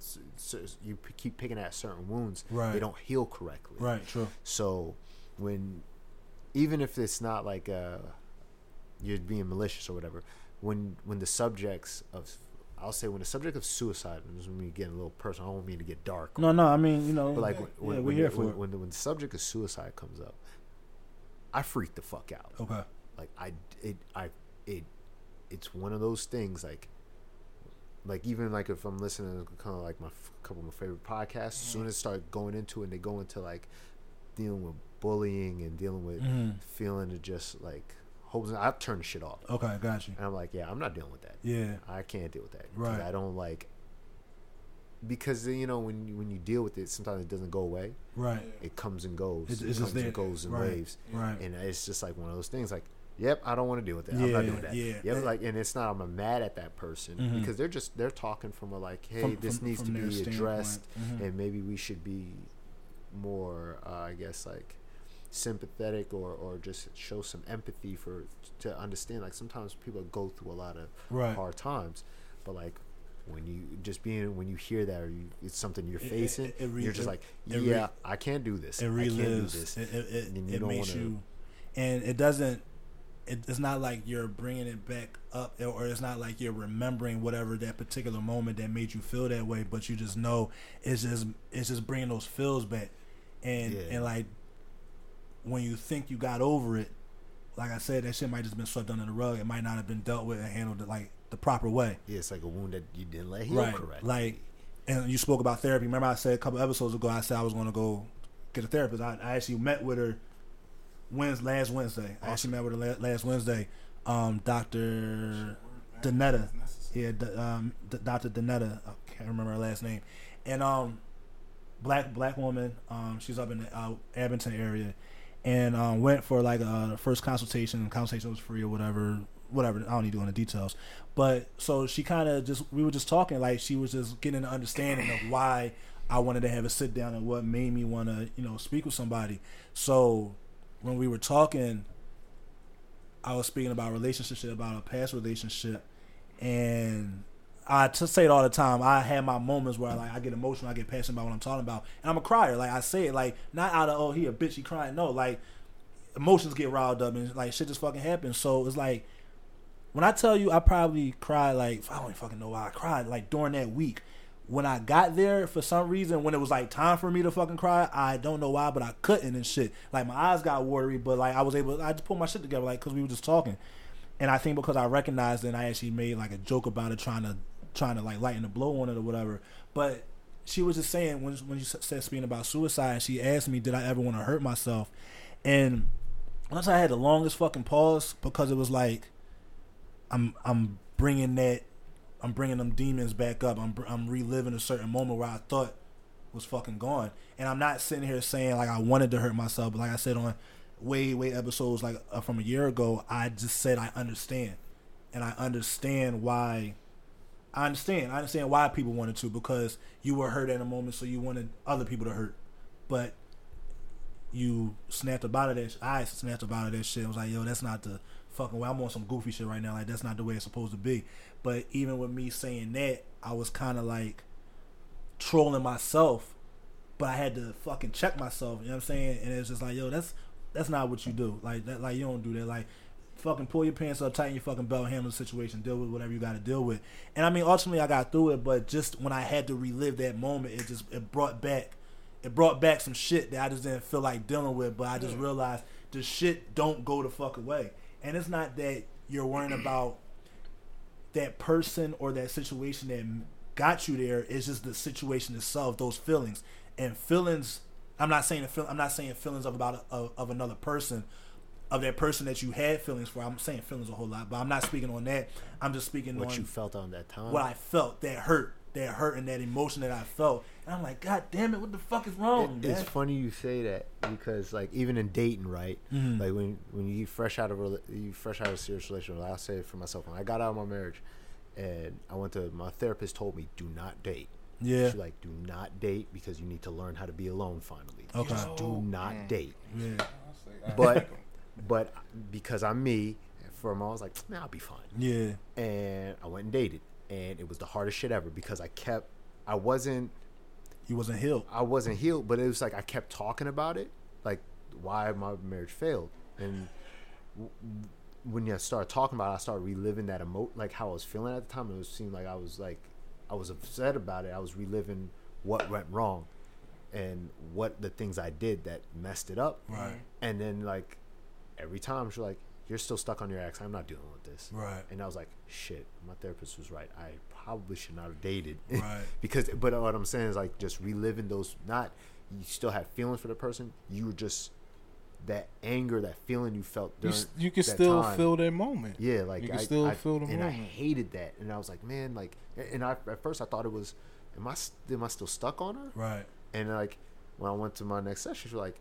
you p- keep picking at certain wounds Right. they don't heal correctly right, true. so when even if it's not like uh you're being malicious or whatever, when when the subjects of I'll say when the subject of suicide, is me getting a little personal. I don't mean to get dark. No, no, I mean, you know, but like when, yeah, when, we're when, here the, for when, when the when the subject of suicide comes up, I freak the fuck out. okay, Like I it I it it's one of those things like like even like if I'm listening to kind of like my couple of my favorite podcasts, as soon as I start going into it and they go into like dealing with bullying and dealing with Mhm. feeling to just like hopes I turn the shit off. Okay, got you. And I'm like, yeah, I'm not dealing with that. Yeah. I can't deal with that. Right. I don't like because you know when you, when you deal with it, sometimes it doesn't go away. Right. It comes and goes. It's- it it's just comes there. and goes in Right. waves. Right. And it's just like one of those things. Like, yep, I don't want to deal with that. I'm Yeah, not doing that. yeah. Yep, like, and it's not. I'm mad at that person Mhm. because they're just they're talking from a like, hey, From- this from- needs from to be addressed, Mhm. and maybe we should be more, uh, I guess, like sympathetic or or just show some empathy for to understand. Like sometimes people go through a lot of Right. hard times, but like. When you just being when you hear that or you it's something you're It- it- facing, it re- you're just like, it re- yeah, I can't do this. It I can't do this. It it, it, And you it don't makes wanna- you, and it doesn't. It's not like you're bringing it back up, or it's not like you're remembering whatever that particular moment that made you feel that way. But you just know it's just it's just bringing those feels back, and Yeah. and like when you think you got over it, like I said, that shit might just been swept under the rug. It might not have been dealt with and handled like the proper way. Yeah, it's like a wound that you didn't let heal right. correctly. Like, and you spoke about therapy. Remember, I said a couple episodes ago, I said I was going to go get a therapist. I, I actually met with her Wednesday, last Wednesday. I actually met with her last Wednesday. Um, Doctor Danetta, yeah, D- um, D- Doctor Danetta. I can't remember her last name. And um, black black woman. Um, she's up in the uh, Abington area, and um, went for like a first consultation. Consultation was free or whatever. Whatever. I don't need to go into details. But so she kind of just we were just talking like she was just getting an understanding of why I wanted to have a sit down and what made me want to you know speak with somebody. So when we were talking, I was speaking about relationship about a past relationship, and I to say it all the time. I have my moments where like I get emotional, I get passionate about what I'm talking about, and I'm a crier. Like I say it, like not out of oh he a bitch, he crying. No, like emotions get riled up and like shit just fucking happens. So it's like when I tell you I probably cried like I don't even fucking know why I cried like during that week. When I got there for some reason, when it was like time for me to fucking cry, I don't know why, but I couldn't and shit. Like my eyes got watery, but like I was able, I just put my shit together, like because we were just talking, and I think because I recognized it, and I actually made like a joke about it, trying to trying to like lighten the blow on it or whatever. But she was just saying when when you said speaking about suicide, she asked me, did I ever want to hurt myself? And once I had the longest fucking pause because it was like, I'm I'm bringing that, I'm bringing them demons back up. I'm I'm reliving a certain moment where I thought was fucking gone, and I'm not sitting here saying like I wanted to hurt myself, but like I said on way way episodes like uh, from a year ago, I just said I understand, and I understand why. I understand. I understand why people wanted to because you were hurt in a moment, so you wanted other people to hurt, but you snapped about it. That. I snapped about it. That shit. I was like, yo, that's not the fucking way. I'm on some goofy shit right now. Like that's not the way it's supposed to be. But even with me saying that, I was kind of like trolling myself, but I had to fucking check myself. You know what I'm saying? And it's just like, yo, that's that's not what you do. Like that. Like you don't do that. Like fucking pull your pants up, tighten your fucking belt, handle the situation, deal with whatever you got to deal with. And I mean, ultimately, I got through it. But just when I had to relive that moment, it just it brought back it brought back some shit that I just didn't feel like dealing with. But I just realized the shit don't go the fuck away. And it's not that you're worrying about that person or that situation that got you there. It's just the situation itself, those feelings and feelings. I'm not saying feel, I'm not saying feelings of about of, of another person, of that person that you had feelings for. I'm saying feelings a whole lot, but I'm not speaking on that. I'm just speaking what on you felt on that time. what I felt, that hurt, that hurt, and that emotion that I felt. And I'm like, God damn it, what the fuck is wrong? It- it's funny you say that because like even in dating, right? Mm-hmm. Like when when you fresh out of a you fresh out of a serious relationship. I'll say it for myself. When I got out of my marriage, and I went to my therapist told me do not date. Yeah. She's like, do not date because you need to learn how to be alone finally. Okay. Just do not date. yeah, But but because I'm me, for a moment I was like, nah, I'll be fine. yeah, And I went and dated, and it was the hardest shit ever because I kept, I wasn't he wasn't healed. I wasn't healed, but it was like I kept talking about it, like why my marriage failed, and when you start talking about it, I started reliving that emo, like how I was feeling at the time. It was seemed like I was like I was upset about it. I was reliving what went wrong, and what the things I did that messed it up. Right. And then like every time she's like, you're still stuck on your ex. I'm not dealing with this. Right. And I was like, shit, my therapist was right. I probably should not have dated. Right. because, but what I'm saying is like just reliving those. Not you still have feelings for the person. You were just that anger, that feeling you felt. You, During s- you can still time. feel that moment. Yeah, like you can I, still I- feel the and I hated that, and I was like, man, like, and I at first I thought it was, am I, am I still stuck on her? Right. And like when I went to my next session, she was like,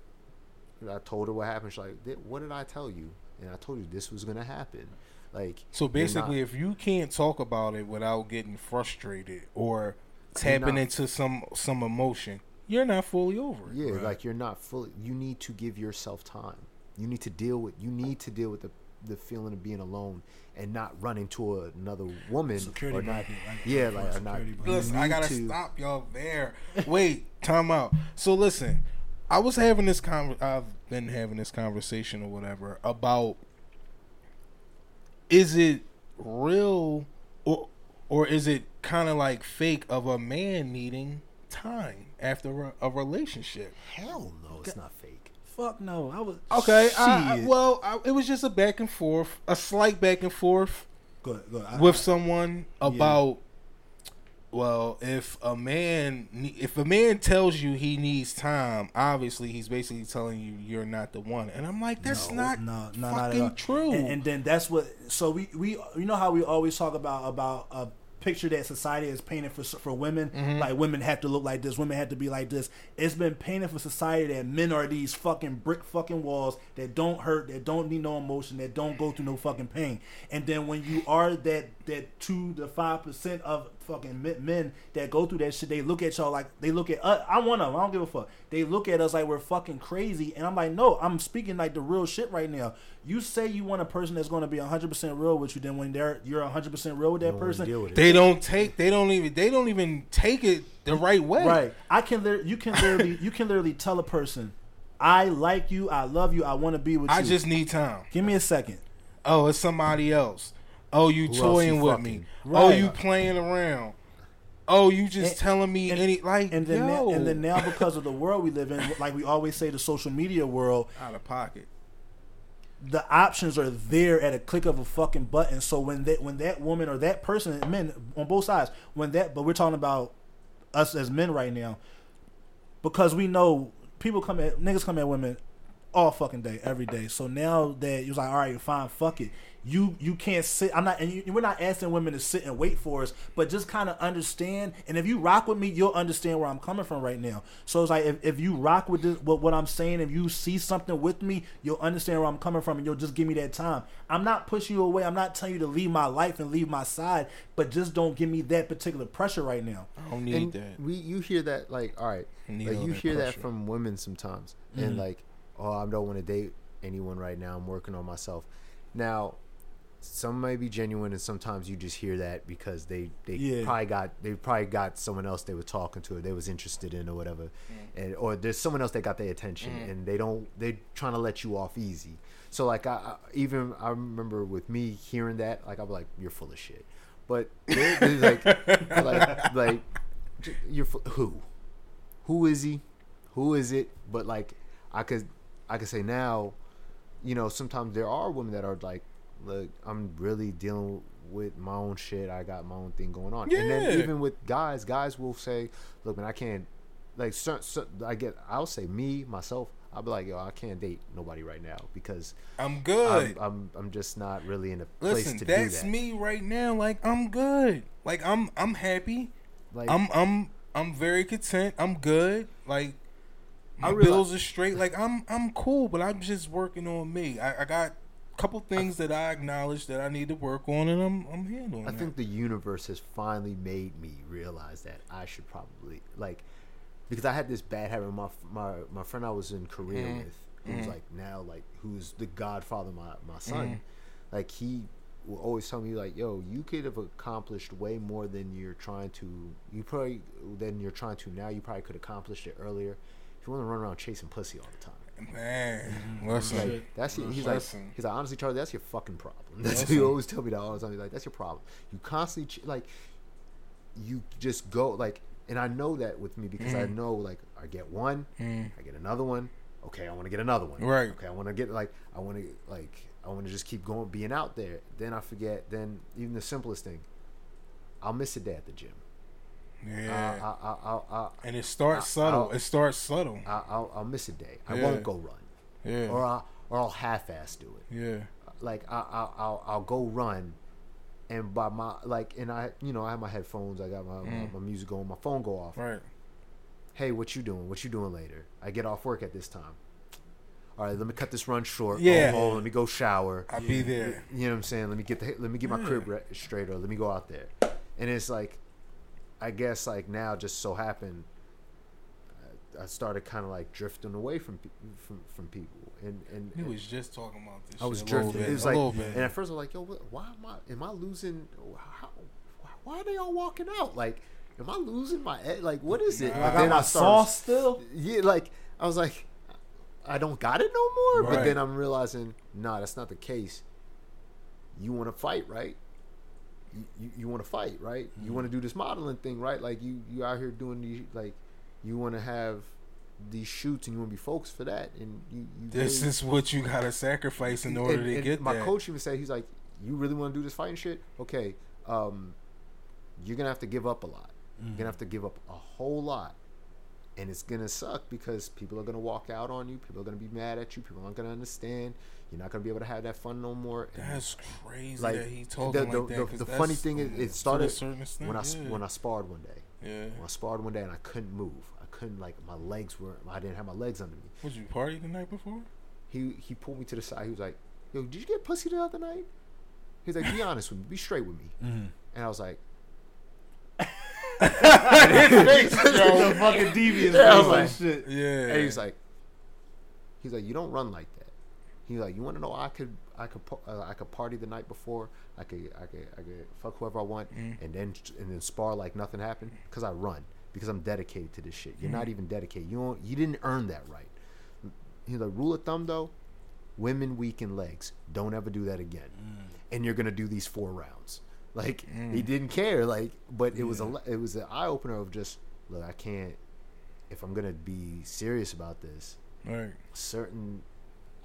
I told her what happened. She's like, what did I tell you? And I told you this was gonna happen. Like, So you're not- basically, if you can't talk about it without getting frustrated or tapping not- into some some emotion, you're not fully over it. yeah, Right. like you're not fully. You need to give yourself time. You need to deal with. You need to deal with the the feeling of being alone and not running to another woman Security or not. blanket, like- yeah, like or not. security blanket. you Listen, I gotta to- stop y'all there. Wait, time out. So listen, I was having this con. I've been having this conversation or whatever about is it real or or is it kind of like fake of a man needing time after a, a relationship? Hell no, it's not fake. Fuck no. I was Okay, I, I, well, I, it was just a back and forth, a slight back and forth good, good. With someone about well if a man if a man tells you he needs time obviously he's basically telling you you're not the one and i'm like that's No, not no, no, not at fucking all. true And, and then that's what. So we we you know how we always talk about about a picture that society is painted for for women. Mm-hmm. Like women have to look like this. Women have to be like this. It's been painted for society that men are these fucking brick fucking walls that don't hurt, that don't need no emotion, that don't go through no fucking pain. And then when you are that that two to five percent of fucking men- men that go through that shit, they look at y'all like they look at us. I'm one of them. I don't give a fuck. They look at us like we're fucking crazy, and I'm like, no, I'm speaking like the real shit right now. You say you want a person that's going to be 100 percent real with you, then when they're you're 100 percent real with that You don't wanna person, deal with they don't take they don't even they don't even take it the right way right? I can lit- you can literally you can literally tell a person, I like you, I love you, I want to be with i you. I just need time give me a second. oh it's somebody else oh you else toying you with fucking? me oh you playing around oh you just And- telling me and- any like And then yo, now, and then now because of the world we live in, like we always say, the social media world, out of pocket the options are there at a click of a fucking button. So when that when that woman or that person, men on both sides, when that, but we're talking about us as men right now, because we know people come at niggas come at women all fucking day, every day. So now that you're like, all right, fine, fuck it. You you can't sit. I'm not, and you, we're not asking women to sit and wait for us, but just kind of understand. And if you rock with me, you'll understand where I'm coming from right now. So it's like if, if you rock with this, with what I'm saying, if you see something with me, you'll understand where I'm coming from, and you'll just give me that time. I'm not pushing you away. I'm not telling you to leave my life and leave my side, but just don't give me that particular pressure right now. i don't need and that we you hear that like all right like you that hear that from women sometimes Mm-hmm. and like oh i don't want to date anyone right now i'm working on myself. Now some may be genuine and sometimes you just hear that because they they Yeah. probably got they probably got someone else they were talking to or they was interested in or whatever. Mm. And or there's someone else that got their attention mm. and they don't they're trying to let you off easy. So like I, I even i remember with me hearing that like i'm like you're full of shit. But there- there's like like like you're fu- who? Who is he? Who is it? But like i could i can say now you know sometimes there are women that are like look i'm really dealing with my own shit i got my own thing going on Yeah. and then even with guys guys will say look man i can't like cer- cer- i get i'll say me myself i'll be like yo i can't date nobody right now because i'm good I'm, I'm i'm just not really in a place Listen, to that's do that me right now. Like I'm good. Like I'm I'm happy. like I'm I'm I'm very content. I'm good. Like my I realize- bills are straight. Like I'm I'm cool, but I'm just working on me. I, I got a couple things that I acknowledge that I need to work on, and I'm I'm handling. I that. think the universe has finally made me realize that I should probably like because I had this bad habit. My my my friend I was in Korea Mm-hmm. with, who's like now like who's the godfather of my my son. Mm-hmm. Like he will always tell me like, "Yo, you could have accomplished way more than you're trying to. You probably than you're trying to now. You probably could accomplish it earlier. If you want to run around chasing pussy all the time." man, Mm-hmm. listen. Like, that's your, he's like he's like honestly Charlie that's your fucking problem. That's what he always tell me that all the time. He's like that's your problem. You constantly ch- like you just go like and I know that with me because Mm. I know like I get one, I get another one. Okay, I want to get another one. Right. Okay, I want to get like I want to like I want to just keep going, being out there. Then I forget. Then even the simplest thing, I'll miss a day at the gym. Yeah. I, I, I, and it starts subtle. It starts subtle. I, I'll, I'll miss a day. I Yeah. won't go run, Yeah. or I, or I'll half-ass do it. yeah. Like I, I, I'll, I'll go run, and by my like, and I, you know, I have my headphones. I got my, my, mm. my music going. My phone go off. Right. Hey, what you doing? What you doing later? I get off work at this time. All right, let me cut this run short. Oh, yeah. Oh, oh, let me go shower. I'll be there. You know what I'm saying? Let me get the let me get my crib re- straight or let me go out there. And it's like, I guess like now just so happened, I- I started kind of like drifting away from from from people. And and He was just talking about this. I was shit a drifting. bit, It was like, little bit. and at first I was like, yo, what, why am I? Am I losing? How, why are they all walking out? Like, am I losing my? ed- Like, what is it? Nah. I But got my sauce still. yeah, like I was like, I don't got it no more. But then I'm realizing, nah, that's not the case. You want to fight, right? You, you, you want to fight, right? You Mm-hmm. want to do this modeling thing, right? Like you you out here doing these like you want to have these shoots and you want to be focused for that. And you, you this really- is what you gotta sacrifice in order and- to and get my that. coach even said he's like, you really want to do this fighting shit? Okay, um, you're gonna have to give up a lot. You're Mm-hmm. gonna have to give up a whole lot, and it's gonna suck because people are gonna walk out on you. People are gonna be mad at you. People aren't gonna understand. You're not gonna be able to have that fun no more. And, That's crazy like that he told the, the, like that. the, 'cause the funny thing is, it started when I yeah. when I sparred one day. yeah. When I sparred one day and I couldn't move. I couldn't like my legs were. I didn't have my legs under me. Was you party the night before? he he pulled me to the side. He was like, "Yo, did you get pussy the other night?" He's like, "Be honest with me. Be straight with me." Mm-hmm. And I was like, Yo, fucking devious. Yeah, I was like- shit. Yeah. and he's like, he's like, "You don't run like that." He's like, "You want to know? I could I could uh, I could party the night before. I could I could I could fuck whoever I want, Mm-hmm. and then and then spar like nothing happened because I run because I'm dedicated to this shit. You're Mm-hmm. not even dedicated. You don't you didn't earn that right." He's like, "Rule of thumb though." Women weaken legs. Don't ever do that again. Mm. And you're gonna do these four rounds. Like he didn't care. Like, but it was a it was an eye opener of just look. I can't. If I'm gonna be serious about this, Right. certain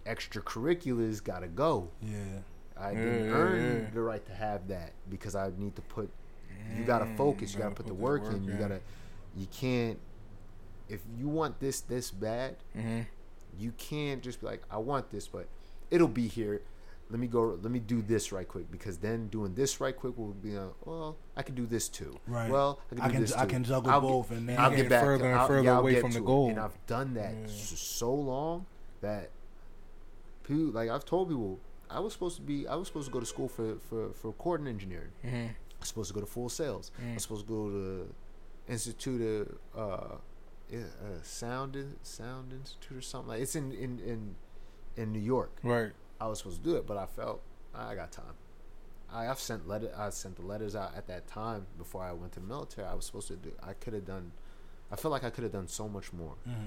extracurriculars gotta go. Yeah. I Yeah, didn't yeah, earn yeah. the right to have that because I need to put. You gotta focus. You gotta gotta put, put the the work, work in. You gotta. You can't. If you want this this bad, Mm-hmm. you can't just be like, I want this, but it'll be here. Let me go. Let me do this right quick because then doing this right quick will be, uh, well, I can do this too. Right. Well, I can, I can- this I can juggle I'll both Get, and then- I'll get get back further to, and I'll, further yeah, away from the to it. goal. And I've done that Yeah. so long that people like I've told people I was supposed to be I was supposed to go to school for for for recording engineering. Mm-hmm. I was supposed to go to Full Sail. I was supposed to go to Institute of uh, yeah, uh, Sound Sound Institute or something like. It's in in in in New York. Right. I was supposed to do it, but I felt I got time. I, I've sent letter. I sent the letters out at that time before I went to the military. I was supposed to do. I could have done. I feel like I could have done so much more, Mm-hmm.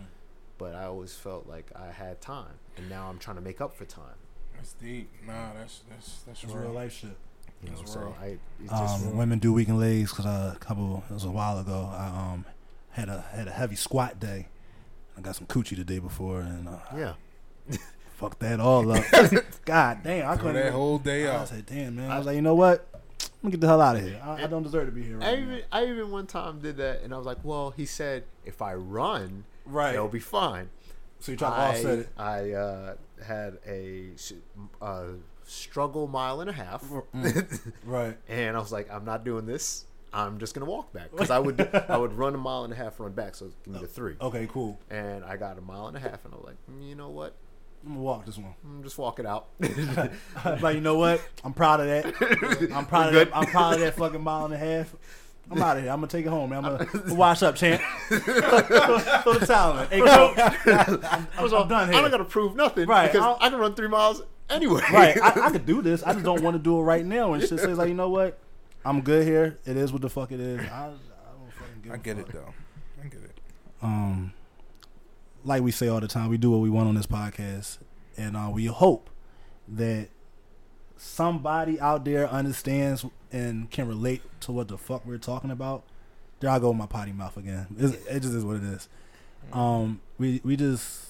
But I always felt like I had time, and now I'm trying to make up for time. That's deep. Nah, that's that's that's It's real. real life shit. You know, That's so real. I it's just Um, women do weaken legs because a couple it was a while ago. I um had a had a heavy squat day. I got some coochie the day before and uh, yeah. Fuck that all up. God damn, I couldn't. that whole day I out. said, damn man. I was like, you know what? Let me get the hell out of here. I, I don't deserve to be here. I Right even I even one time did that, and I was like, well, he said if I run, Right. it'll be fine. So you try to I, offset it. I uh, had a uh, struggle mile and a half, Right. and I was like, I'm not doing this. I'm just gonna walk back because I would I would run a mile and a half, run back, so give me the three. Okay, cool. And I got a mile and a half, and I was like, "Mm, you know what? I'm gonna walk this one. I'm just walk it out. like you know what? I'm proud of that. I'm proud of that. I'm proud of that fucking mile and a half. I'm out of here. I'm gonna take it home, man. I'm gonna wash up, champ. throw, the towel in. Hey, coach. I'm, I'm, I'm done I don't gotta prove nothing Right, because I'll- I can run three miles anyway. right. I, I could do this. I just don't want to do it right now. And shit says like, you know what? I'm good here. It is what the fuck it is. I, I don't fucking give I get fuck. it though. I get it. um, like we say all the time, we do what we want on this podcast, and uh, we hope that somebody out there understands and can relate to what the fuck we're talking about. There I go with my potty mouth again. It's, it just is what it is. Um, we we just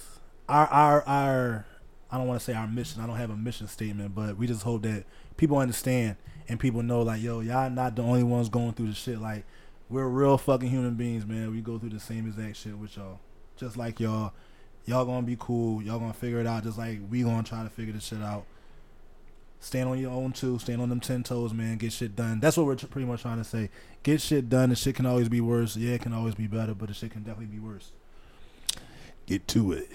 our our our I don't want to say our mission. I don't have a mission statement, but we just hope that people understand and people know like, yo, y'all not the only ones going through the shit. Like, we're real fucking human beings, man. We go through the same exact shit with y'all, just like y'all. Y'all gonna be cool. Y'all gonna figure it out, just like we gonna try to figure this shit out. Stand on your own too. Stand on them ten toes, man. Get shit done. That's what we're tr- pretty much trying to say. Get shit done. The shit can always be worse. Yeah, it can always be better, but the shit can definitely be worse. Get to it.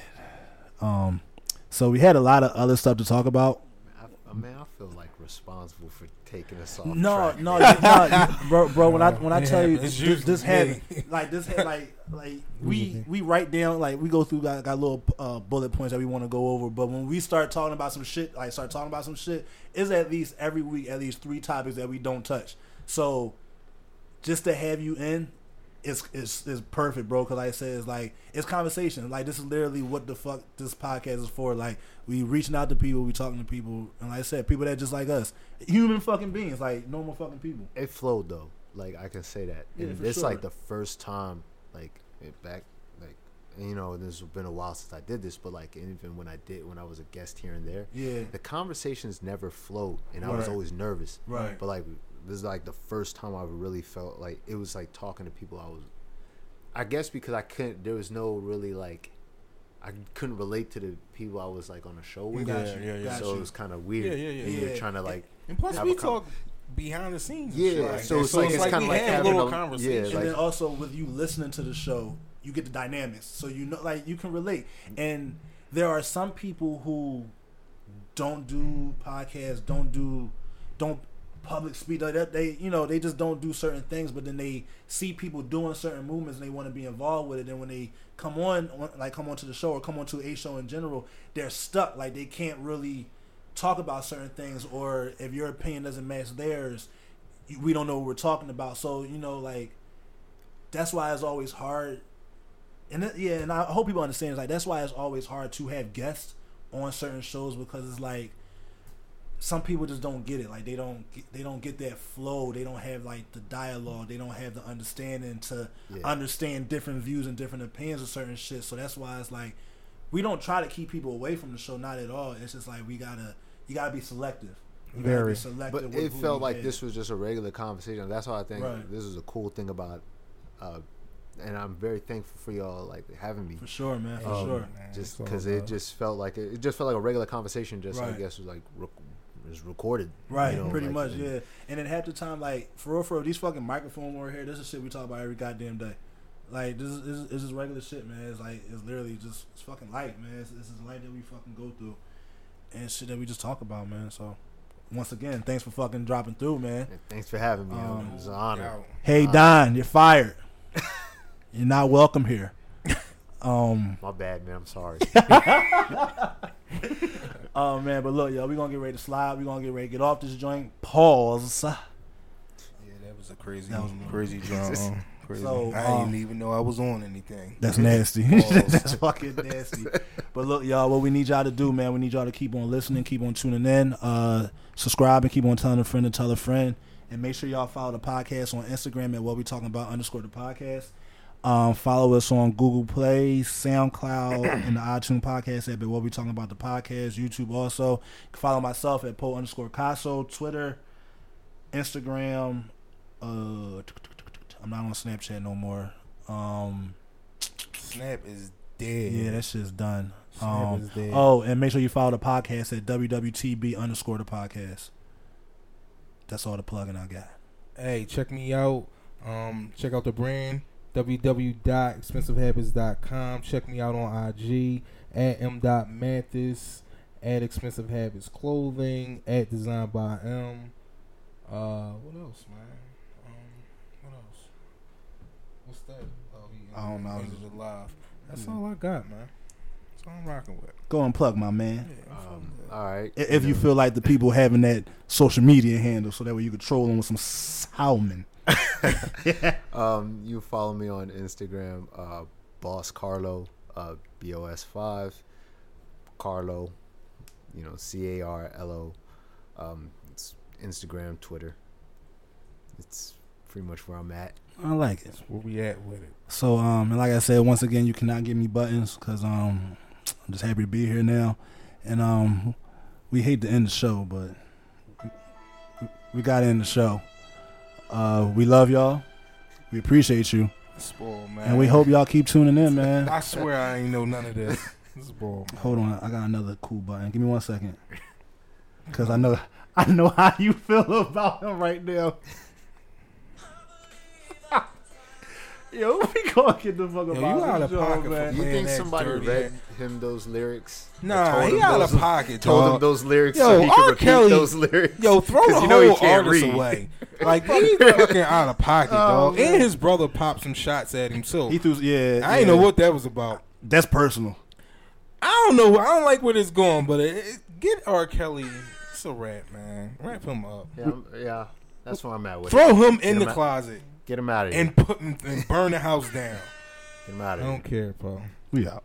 Um, so we had a lot of other stuff to talk about. I, I mean, I feel like responsible for taking us off. No, track. no, you- no, you- bro, bro. When I when I It tell you happens. this, It's this usually habit, like this, ha- like like we we write down like we go through got, got little uh, bullet points that we want to go over. But when we start talking about some shit, like start talking about some shit, is at least every week at least three topics that we don't touch. So just to have you in is is is perfect, bro. Because like I said, it's like it's conversation. Like this is literally what the fuck this podcast is for. Like we reaching out to people, we talking to people, and like I said, people that just like us, human fucking beings, like normal fucking people. it flowed though. Like I can say that, Yeah, and it's sure. like the first time, like back, like you know, this has been a while since I did this, but like even when I did, when I was a guest here and there, Yeah. the conversations never flowed, and I was always nervous. Right. But like this is like the first time I really felt like it was like talking to people. I was, I guess because I couldn't. There was no really like. I couldn't relate to the people I was like on a show with. Yeah, yeah, yeah. So you. it was kind of weird. Yeah, yeah, yeah. And you're Yeah. trying to like And plus, we a com- talk behind the scenes. Yeah, like so that. it's like- it's kinda we like have having little a- yeah, conversations. and like- then also with you listening to the show, you get the dynamics, so you know, like you can relate. And there are some people who don't do podcasts, don't do, don't public speak. Like that they, you know, they just don't do certain things. But then they see people doing certain movements, and they want to be involved with it. And when they come on, like come onto the show or come onto a show in general, they're stuck. Like they can't really talk about certain things, or if your opinion doesn't match theirs, we don't know what we're talking about. So you know, like that's why it's always hard. And yeah, and I hope people understand. It's like that's why it's always hard to have guests on certain shows because it's like some people just don't get it. Like they don't get, they don't get that flow. They don't have like the dialogue. They don't have the understanding to Yeah. understand different views and different opinions of certain shit. So that's why it's like we don't try to keep people away from the show. Not at all. It's just like we gotta you gotta be selective. You gotta Very. be selective. But with it who felt like have. this was just a regular conversation. That's why I think Right. this is a cool thing about, uh, and I'm very thankful for y'all like having me. for sure, man. For Um, sure. Man, Just it's all because it just felt like it, it just felt like a regular conversation. Just I Right. guess was like rec- was recorded. Right, you know, pretty like, much, and- yeah. And then half the time, like for real, for real, these fucking microphones over here, this is shit we talk about every goddamn day. Like this is this is, this is regular shit, man. It's like it's literally just it's fucking light, man. It's, this is light that we fucking go through, and shit that we just talk about, man. So once again, thanks for fucking dropping through, man. Thanks for having me. yo. Um, it was an honor. Yo, Hey Don, you're fired. you're not welcome here. Um. My bad, man. I'm sorry. Oh man, but look, yo, we gonna get ready to slide. We gonna get ready to get off this joint. Pause. Yeah, that was a crazy, That was- crazy drum. um, crazy. So, I um, didn't even know I was on anything. That's nasty. That's fucking nasty. But look, y'all, what we need y'all to do, man, we need y'all to keep on listening, keep on tuning in, uh, subscribe, and keep on telling a friend to tell a friend. And make sure y'all follow the podcast on Instagram at what we talking about underscore the podcast. Um, follow us on Google Play, SoundCloud, and the iTunes podcast app But we'll be talking about the podcast. YouTube also. You can follow myself at Poe underscore Caso, Twitter, Instagram. Uh, I'm not on Snapchat no more. Um, Snap is dead. yeah, that shit's done. Snap Um, is dead. oh, and make sure you follow the podcast at wwtb underscore the podcast. That's all the plugging I got. Hey, check me out. Um, check out the brand www.expensivehabits.com. Check me out on IG at m.mathis at expensive habits clothing at design by m. Uh, what else, man? Um, what else? What's that? Oh, he I don't know. ended it live. That's all I got, man. That's all I'm rocking with. Go and plug, my man. Yeah, Um, all right. If you feel like the people having that social media handle, so that way you could troll them with some salmon. Um, you follow me on Instagram, uh, Boss Carlo, uh, B O S five, Carlo, you know C A R L O. Um, it's Instagram, Twitter. It's pretty much where I'm at. I like it. That's where we at with it. So, um, and like I said, once again, you cannot give me buttons because um, I'm just happy to be here now. and um, we hate to end the show, but we, we got to end the show. Uh, we love y'all. We appreciate you, Spoiled, man. and we hope y'all keep tuning in, man. I swear I ain't know none of this. This is Hold on, I got another cool button. Give me one second, cause I know I know how you feel about him right now. Yo, we gonna get the fuck Yo, about you out this of show, pocket for man. You Man, think that's somebody dirty, read man. Him those lyrics? Nah, Told he him out those, of pocket, Told dog. him those lyrics Yo, so he R. could repeat Kelly- those lyrics. Yo, throw 'Cause the you know he whole can't artist read. away. Like he's fucking out of pocket, Oh, dog. man. And his brother popped some shots at him too. He threw, yeah. I ain't yeah. know what that was about. That's personal. I don't know. I don't like where this going, but it, it- get R. Kelly. It's a rap, man. Wrap him up. Yeah, yeah, that's where I'm at with it. Throw him in him the out- closet Get him out of here. and put and burn the house down. Get him out I of here. I don't care, bro. We out.